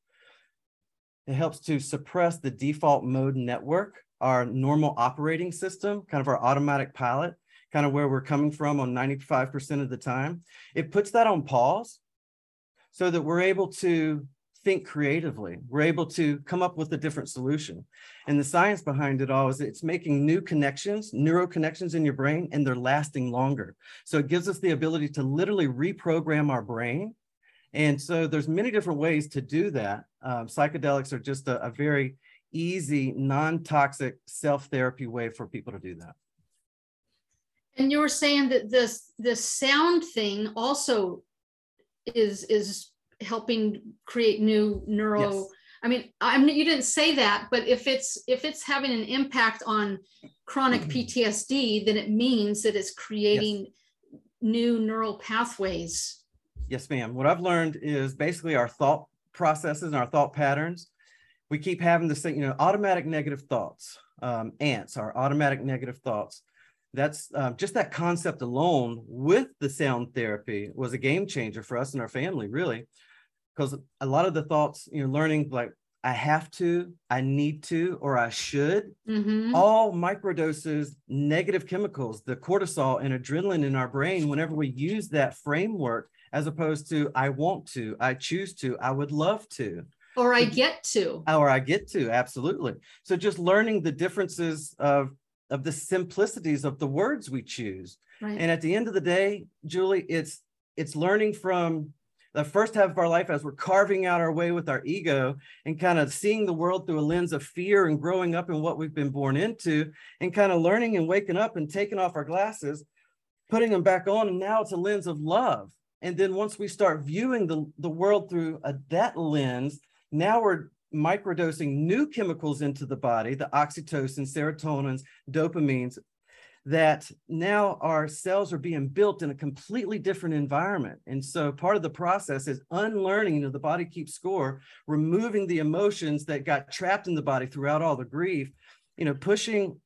it helps to suppress the default mode network, our normal operating system, kind of our automatic pilot, kind of where we're coming from on 95% of the time. It puts that on pause so that we're able to think creatively. We're able to come up with a different solution. And the science behind it all is it's making new connections, neural connections in your brain, and they're lasting longer. So it gives us the ability to literally reprogram our brain and so there's many different ways to do that. Um, psychedelics are just a, a very easy, non-toxic self-therapy way for people to do that. And you were saying that this this sound thing also is is helping create new neuro. Yes. I mean, I'm you didn't say that, but if it's if it's having an impact on chronic mm-hmm. PTSD, then it means that it's creating yes. new neural pathways Yes, ma'am. What I've learned is basically our thought processes and our thought patterns. We keep having this thing, you know, automatic negative thoughts, um, ants, our automatic negative thoughts. That's um, just that concept alone with the sound therapy was a game changer for us and our family, really. Because a lot of the thoughts, you know, learning like I have to, I need to, or I should, mm-hmm. all microdoses negative chemicals, the cortisol and adrenaline in our brain, whenever we use that framework, as opposed to I want to, I choose to, I would love to. Or I get to. Or I get to, absolutely. So just learning the differences of of the simplicities of the words we choose. Right. And at the end of the day, Julie, it's it's learning from the first half of our life as we're carving out our way with our ego and kind of seeing the world through a lens of fear and growing up in what we've been born into and kind of learning and waking up and taking off our glasses putting them back on and now it's a lens of love. And then once we start viewing the, the world through a, that lens now we're microdosing new chemicals into the body the oxytocin serotonins dopamines that now our cells are being built in a completely different environment. And so part of the process is unlearning, you know, the body keeps score, removing the emotions that got trapped in the body throughout all the grief, you know, pushing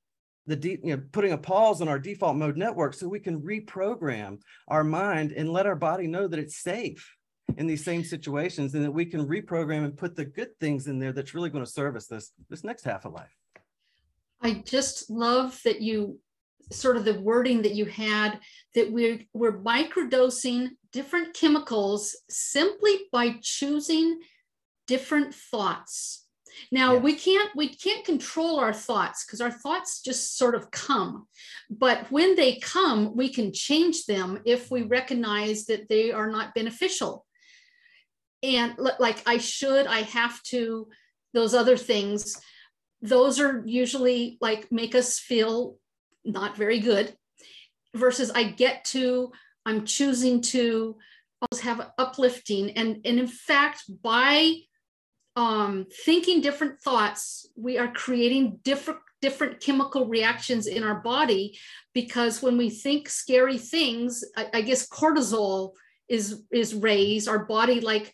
the de- you know putting a pause on our default mode network so we can reprogram our mind and let our body know that it's safe in these same situations and that we can reprogram and put the good things in there that's really going to serve us this this next half of life i just love that you sort of the wording that you had that we're we're microdosing different chemicals simply by choosing different thoughts. Now we can't we can't control our thoughts because our thoughts just sort of come. But when they come we can change them if we recognize that they are not beneficial. And like i should i have to those other things those are usually like make us feel not very good versus I get to, I'm choosing to always have uplifting. And, and in fact, by um, thinking different thoughts, we are creating different different chemical reactions in our body because when we think scary things, I, I guess cortisol is is raised. Our body like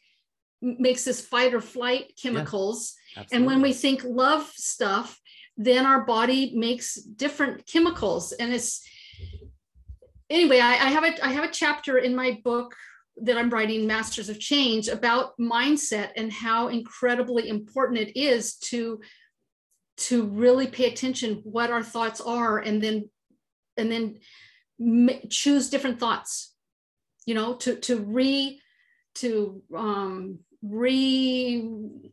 makes this fight or flight chemicals. Yeah, and when we think love stuff, then our body makes different chemicals. And it's anyway I, I, have a i have a chapter in my book that i'm writing masters of change about mindset and how incredibly important it is to to really pay attention what our thoughts are and then and then choose different thoughts you know to to re to um re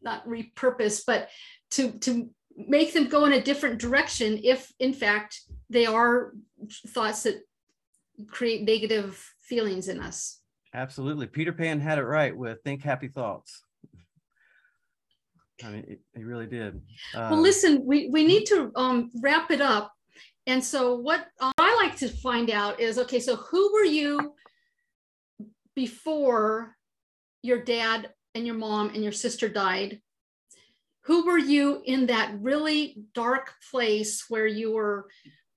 not repurpose but to to make them go in a different direction if in fact they are thoughts that create negative feelings in us. Absolutely. Peter pan had it right with think happy thoughts. I mean he really did. Um, well listen we we need to um, wrap it up. And so what i like to find out is okay so who were you before your dad and your mom and your sister died who were you in that really dark place where you were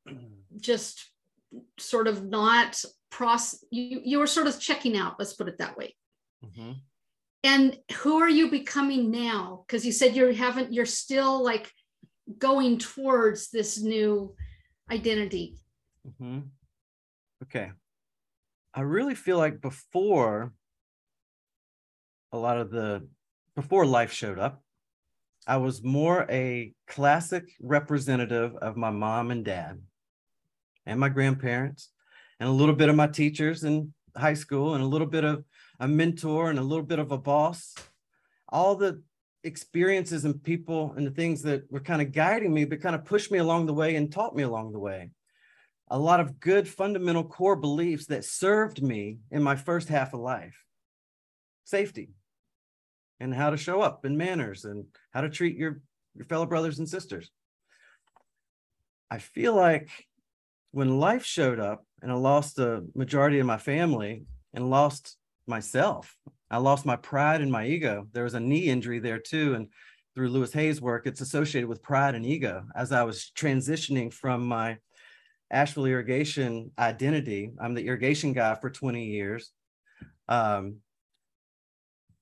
just sort of not process you, you were sort of checking out let's put it that way mm-hmm. and who are you becoming now because you said you haven't you're still like going towards this new identity mm-hmm. okay i really feel like before a lot of the before life showed up I was more a classic representative of my mom and dad and my grandparents and a little bit of my teachers in high school and a little bit of a mentor and a little bit of a boss. All the experiences and people and the things that were kind of guiding me, but kind of pushed me along the way and taught me along the way. A lot of good fundamental core beliefs that served me in my first half of life. Safety, and how to show up and manners and how to treat your, your fellow brothers and sisters. I feel like when life showed up and I lost the majority of my family and lost myself, I lost my pride and my ego. There was a knee injury there too. And through Louise Hay's work, it's associated with pride and ego. As I was transitioning from my Asheville irrigation identity, I'm the irrigation guy for 20 years. Um,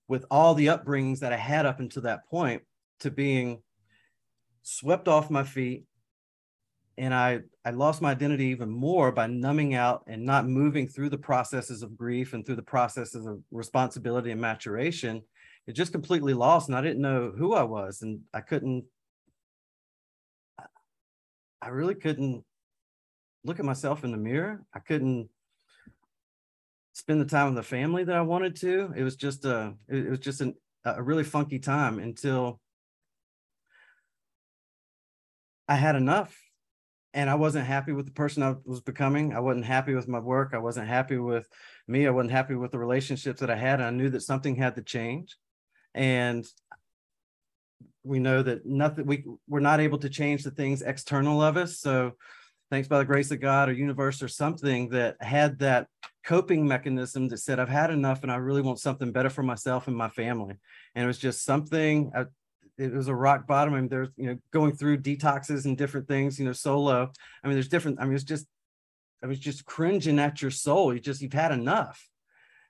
with all the upbringings that I had up until that point to being swept off my feet. And I, I lost my identity even more by numbing out and not moving through the processes of grief and through the processes of responsibility and maturation. It just completely lost. And I didn't know who I was. And I couldn't, I really couldn't look at myself in the mirror. I couldn't spend the time with the family that I wanted to. It was just a it was just an, a really funky time until I had enough and I wasn't happy with the person I was becoming. I wasn't happy with my work. I wasn't happy with me. I wasn't happy with the relationships that I had. And I knew that something had to change. And we know that nothing we we're not able to change the things external of us. So thanks by the grace of God or universe or something that had that coping mechanism that said, I've had enough and I really want something better for myself and my family. And it was just something, I, it was a rock bottom. I mean, there's, you know, going through detoxes and different things, you know, solo. I mean, there's different, I mean, it's just, I was just cringing at your soul. You just, you've had enough.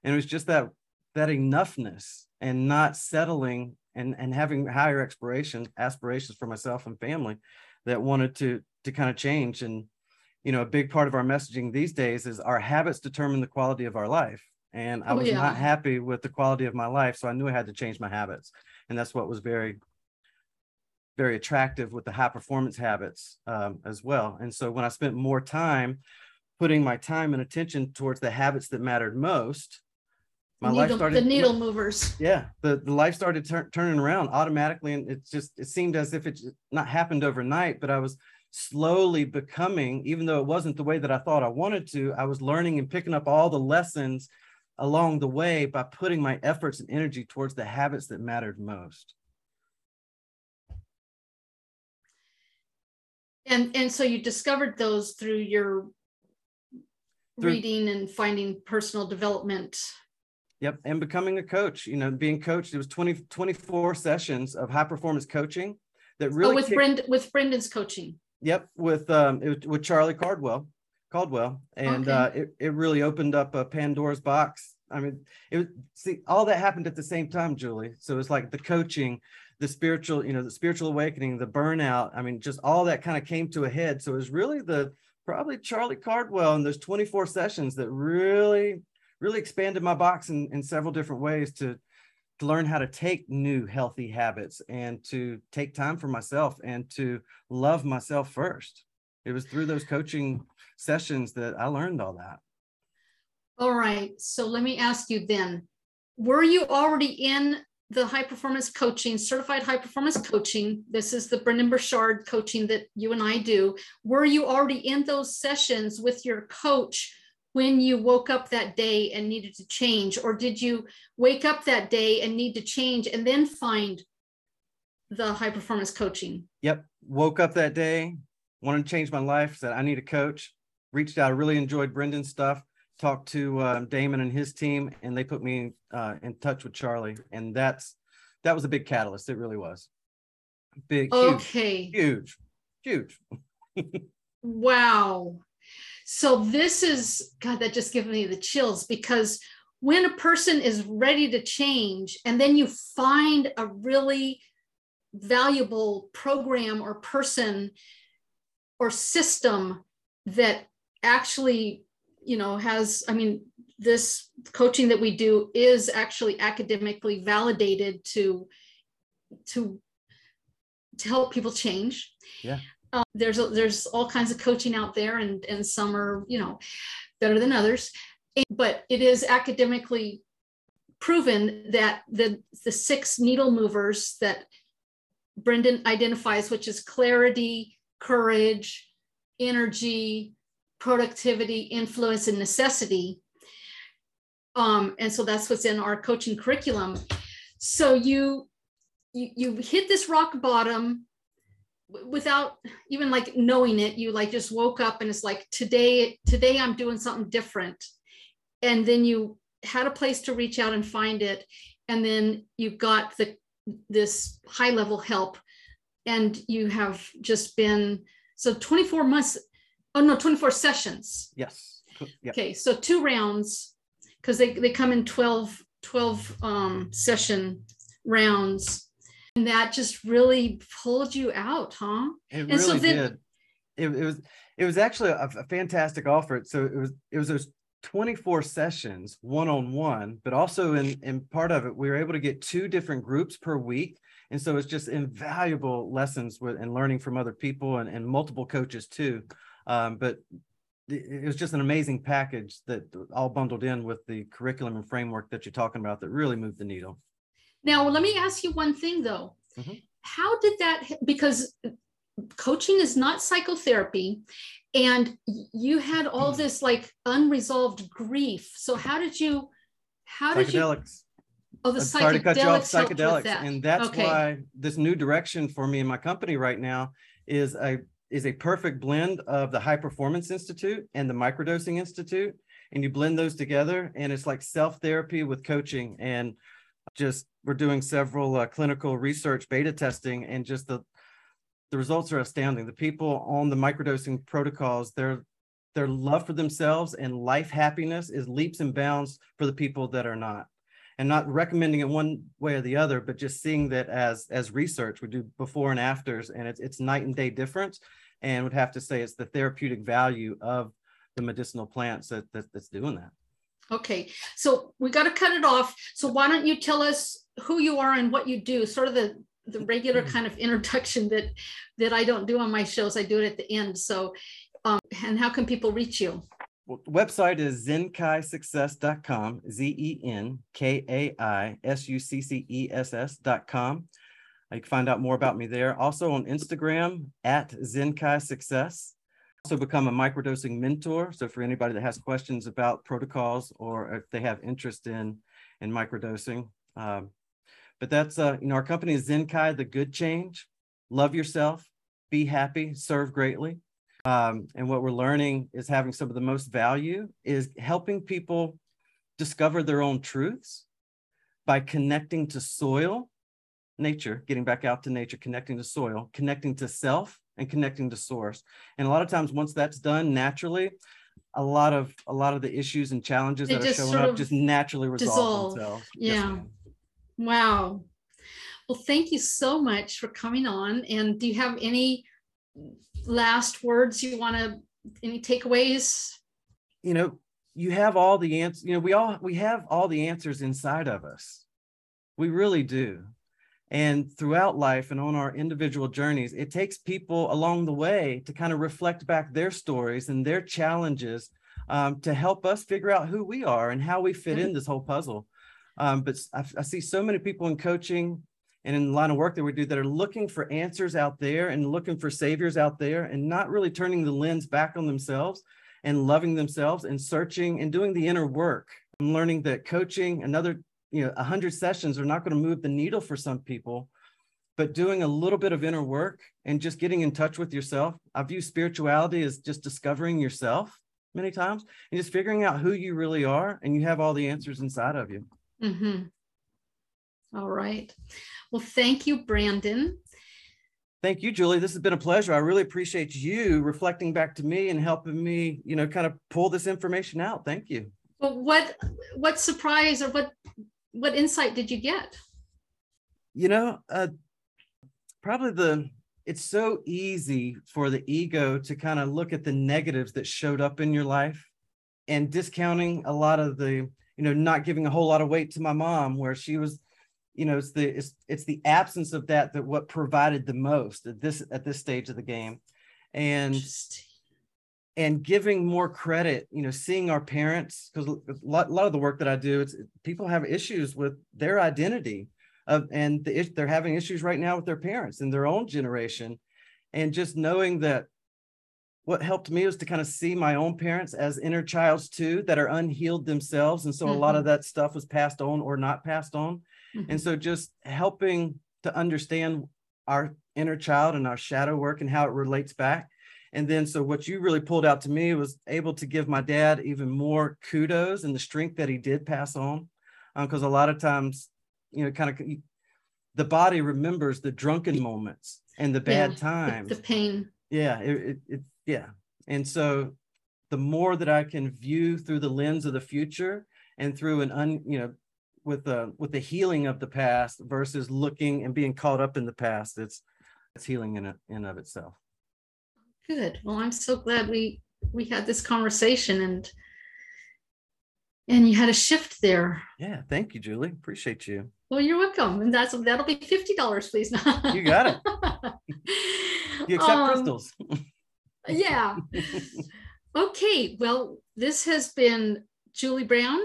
And it was just that, that enoughness and not settling and, and having higher aspiration aspirations for myself and family that wanted to, to kind of change. And, you know, a big part of our messaging these days is our habits determine the quality of our life. And I oh, was yeah. not happy with the quality of my life. So I knew I had to change my habits. And that's what was very very attractive with the high performance habits um, as well. And so when I spent more time putting my time and attention towards the habits that mattered most, my needle, life started the needle movers. Yeah, the, the life started tur- turning around automatically, and it just it seemed as if it not happened overnight, but I was slowly becoming, even though it wasn't the way that I thought I wanted to, I was learning and picking up all the lessons along the way by putting my efforts and energy towards the habits that mattered most. And and so you discovered those through your through, reading and finding personal development. Yep. And becoming a coach, you know, being coached, it was 20, 24 sessions of high performance coaching that oh, really oh, with kicked, Brend, with Brendon's coaching. Yep. With um it, with Charlie Cardwell, Caldwell. And okay. uh it, it really opened up a Pandora's box. I mean, it was see all that happened at the same time, Julie. So it's like the coaching, the spiritual, you know, the spiritual awakening, the burnout. I mean, just all that kind of came to a head. So it was really the probably Charlie Cardwell and those 24 sessions that really, really expanded my box in, in several different ways to to learn how to take new healthy habits and to take time for myself and to love myself first. It was through those coaching sessions that I learned all that. All right. So let me ask you then were you already in the high performance coaching, certified high performance coaching. This is the Brendon Burchard coaching that you and I do. Were you already in those sessions with your coach when you woke up that day and needed to change? Or did you wake up that day and need to change and then find the high performance coaching? Yep. Woke up that day, wanted to change my life, said, I need a coach. Reached out, really enjoyed Brendon's stuff talked to uh, Damon and his team, and they put me uh, in touch with Charlie, and that's that was a big catalyst. It really was big. Okay. Huge, huge. huge. wow. So this is God. That just gives me the chills because when a person is ready to change, and then you find a really valuable program or person or system that actually you know has i mean this coaching that we do is actually academically validated to to to help people change yeah um, there's a, there's all kinds of coaching out there and and some are you know better than others but it is academically proven that the the six needle movers that Brendon identifies which is clarity courage energy productivity, influence, and necessity. Um, and so that's what's in our coaching curriculum. So you you, you hit this rock bottom without even like knowing it you like just woke up and it's like today today i'm doing something different. And then you had a place to reach out and find it and then you got the this high level help and you have just been so 24 months oh no 24 sessions. Yes. Yep. okay so two rounds because they, they come in 12 12 um, session rounds and that just really pulled you out huh? It and really so then, did. It, it, was it was actually a, a fantastic offer. So it was it was those 24 sessions one-on-one but also in in part of it we were able to get two different groups per week. And so it's just invaluable lessons with and learning from other people and, and multiple coaches too. Um, but it was just an amazing package that all bundled in with the curriculum and framework that you're talking about that really moved the needle. Now, let me ask you one thing though. Mm-hmm. How did that, because coaching is not psychotherapy and you had all Hmm. this like unresolved grief so how did you how did you psychedelics oh the I'm sorry to cut you off psychedelics helped with psychedelics that. and that's okay why this new direction for me and my company right now is a is a perfect blend of the high performance institute and the microdosing institute and you blend those together and it's like self therapy with coaching and just we're doing several uh, clinical research beta testing and just the the results are astounding the people on the microdosing protocols their their love for themselves and life happiness is leaps and bounds for the people that are not and not recommending it one way or the other, but just seeing that as as research we do before and afters, and it's it's night and day difference. And would have to say it's the therapeutic value of the medicinal plants that, that that's doing that. Okay so we got to cut it off so why don't you tell us who you are and what you do sort of the the regular Hmm. kind of introduction that that i don't do on my shows i do it at the end so um, and how can people reach you Well, the website is zenkaisuccess.com, Z E N K A I S U C C E S S.com. You can find out more about me there. Also on Instagram at Zenkai Success. Also become a microdosing mentor. So for anybody that has questions about protocols or if they have interest in in microdosing. Um, but that's uh, you know, our company is Zenkai, the good change. Love yourself, be happy, serve greatly. Um, and what we're learning is having some of the most value is helping people discover their own truths by connecting to soil, nature, getting back out to nature, connecting to soil, connecting to self, and connecting to source. And a lot of times, once that's done naturally, a lot of a lot of the issues and challenges that are showing up just naturally resolve themselves. Yeah. ma'am. Wow. Well, thank you so much for coming on. And do you have any last words you want to, any takeaways? you know you have all the answers you know we all we have all the answers inside of us we really do and throughout life and on our individual journeys it takes people along the way to kind of reflect back their stories and their challenges um, to help us figure out who we are and how we fit in this whole puzzle um, but I, I see so many people in coaching and in the line of work that we do that are looking for answers out there and looking for saviors out there and not really turning the lens back on themselves and loving themselves and searching and doing the inner work. I'm learning that coaching, another, you know, 100 sessions are not going to move the needle for some people, but doing a little bit of inner work and just getting in touch with yourself. I view spirituality as just discovering yourself many times and just figuring out who you really are. And you have all the answers inside of you. Mm-hmm. All right. Well, thank you, Brendon. Thank you, Julie. This has been a pleasure. I really appreciate you reflecting back to me and helping me, you know, kind of pull this information out. Thank you. Well, what what surprise or what what insight did you get? You know, uh, probably the it's so easy for the ego to kind of look at the negatives that showed up in your life and discounting a lot of the, you know, not giving a whole lot of weight to my mom where she was you know it's the it's, it's the absence of that that what provided the most at this at this stage of the game and. And giving more credit you know seeing our parents because a lot, a lot of the work that i do it's people have issues with their identity of and the, they're having issues right now with their parents and their own generation and just knowing that what helped me was to kind of see my own parents as inner childs too that are unhealed themselves and so a lot of that stuff was passed on or not passed on Mhm. and so just helping to understand our inner child and our shadow work and how it relates back. And then, so what you really pulled out to me was able to give my dad even more kudos and the strength that he did pass on. Uh, because a lot of times, you know, kind of the body remembers the drunken moments and the bad Yeah, times. the pain. yeah, it, it, it, yeah. And so the more that I can view through the lens of the future and through an un, you know, with the with the healing of the past versus looking and being caught up in the past, it's it's healing in it in of itself. Good. Well, I'm so glad we we had this conversation and and you had a shift there. Yeah, thank you, Julie. Appreciate you. Well, you're welcome. And that's that'll be fifty dollars, please. You got it. You accept Um, crystals. yeah. Okay. Well, this has been Julie Brown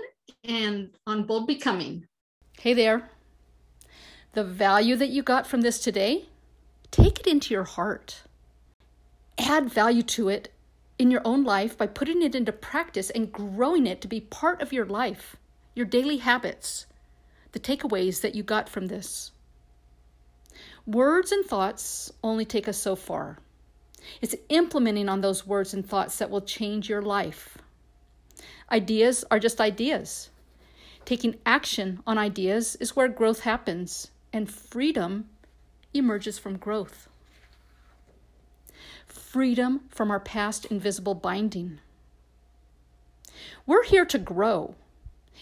and on Bold Becoming. Hey there. The value that you got from this today, take it into your heart. Add value to it in your own life by putting it into practice and growing it to be part of your life, your daily habits, the takeaways that you got from this. Words and thoughts only take us so far. It's implementing on those words and thoughts that will change your life. Ideas are just ideas. Taking action on ideas is where growth happens, and freedom emerges from growth. Freedom from our past invisible binding. We're here to grow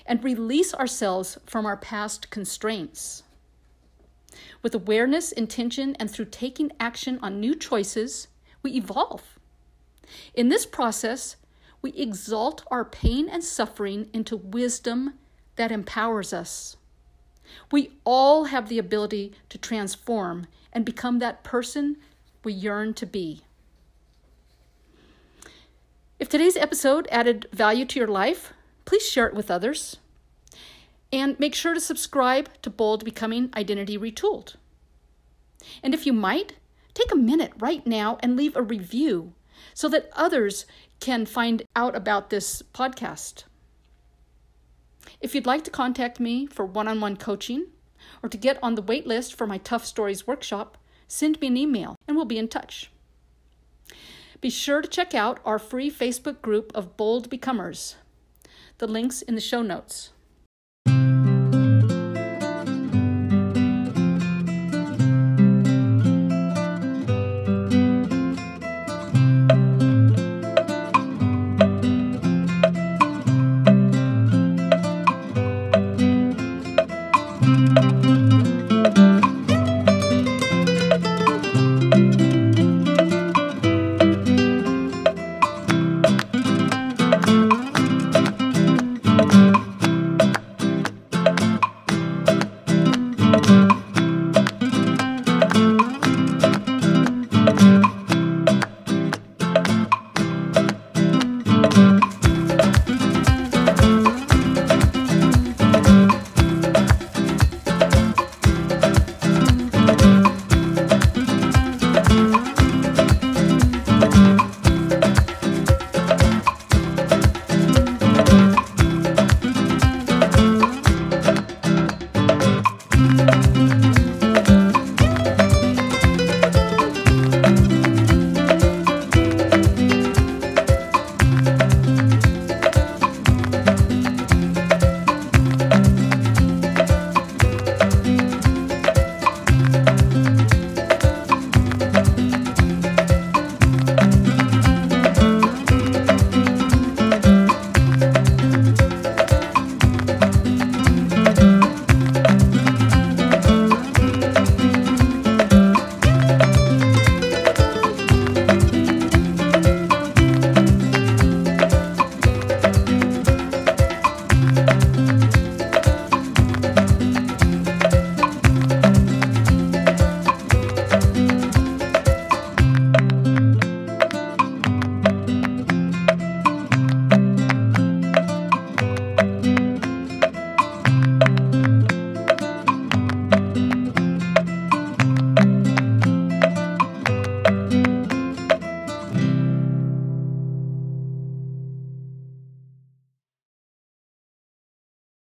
and release ourselves from our past constraints. With awareness, intention, and through taking action on new choices, we evolve. In this process, we exalt our pain and suffering into wisdom that empowers us. We all have the ability to transform and become that person we yearn to be. If today's episode added value to your life, please share it with others. And make sure to subscribe to Bold Becoming Identity Retooled. And if you might, take a minute right now and leave a review so that others can find out about this podcast. If you'd like to contact me for one on one coaching or to get on the wait list for my Tough Stories workshop, send me an email and we'll be in touch. Be sure to check out our free Facebook group of Bold Becomers. The link's in the show notes.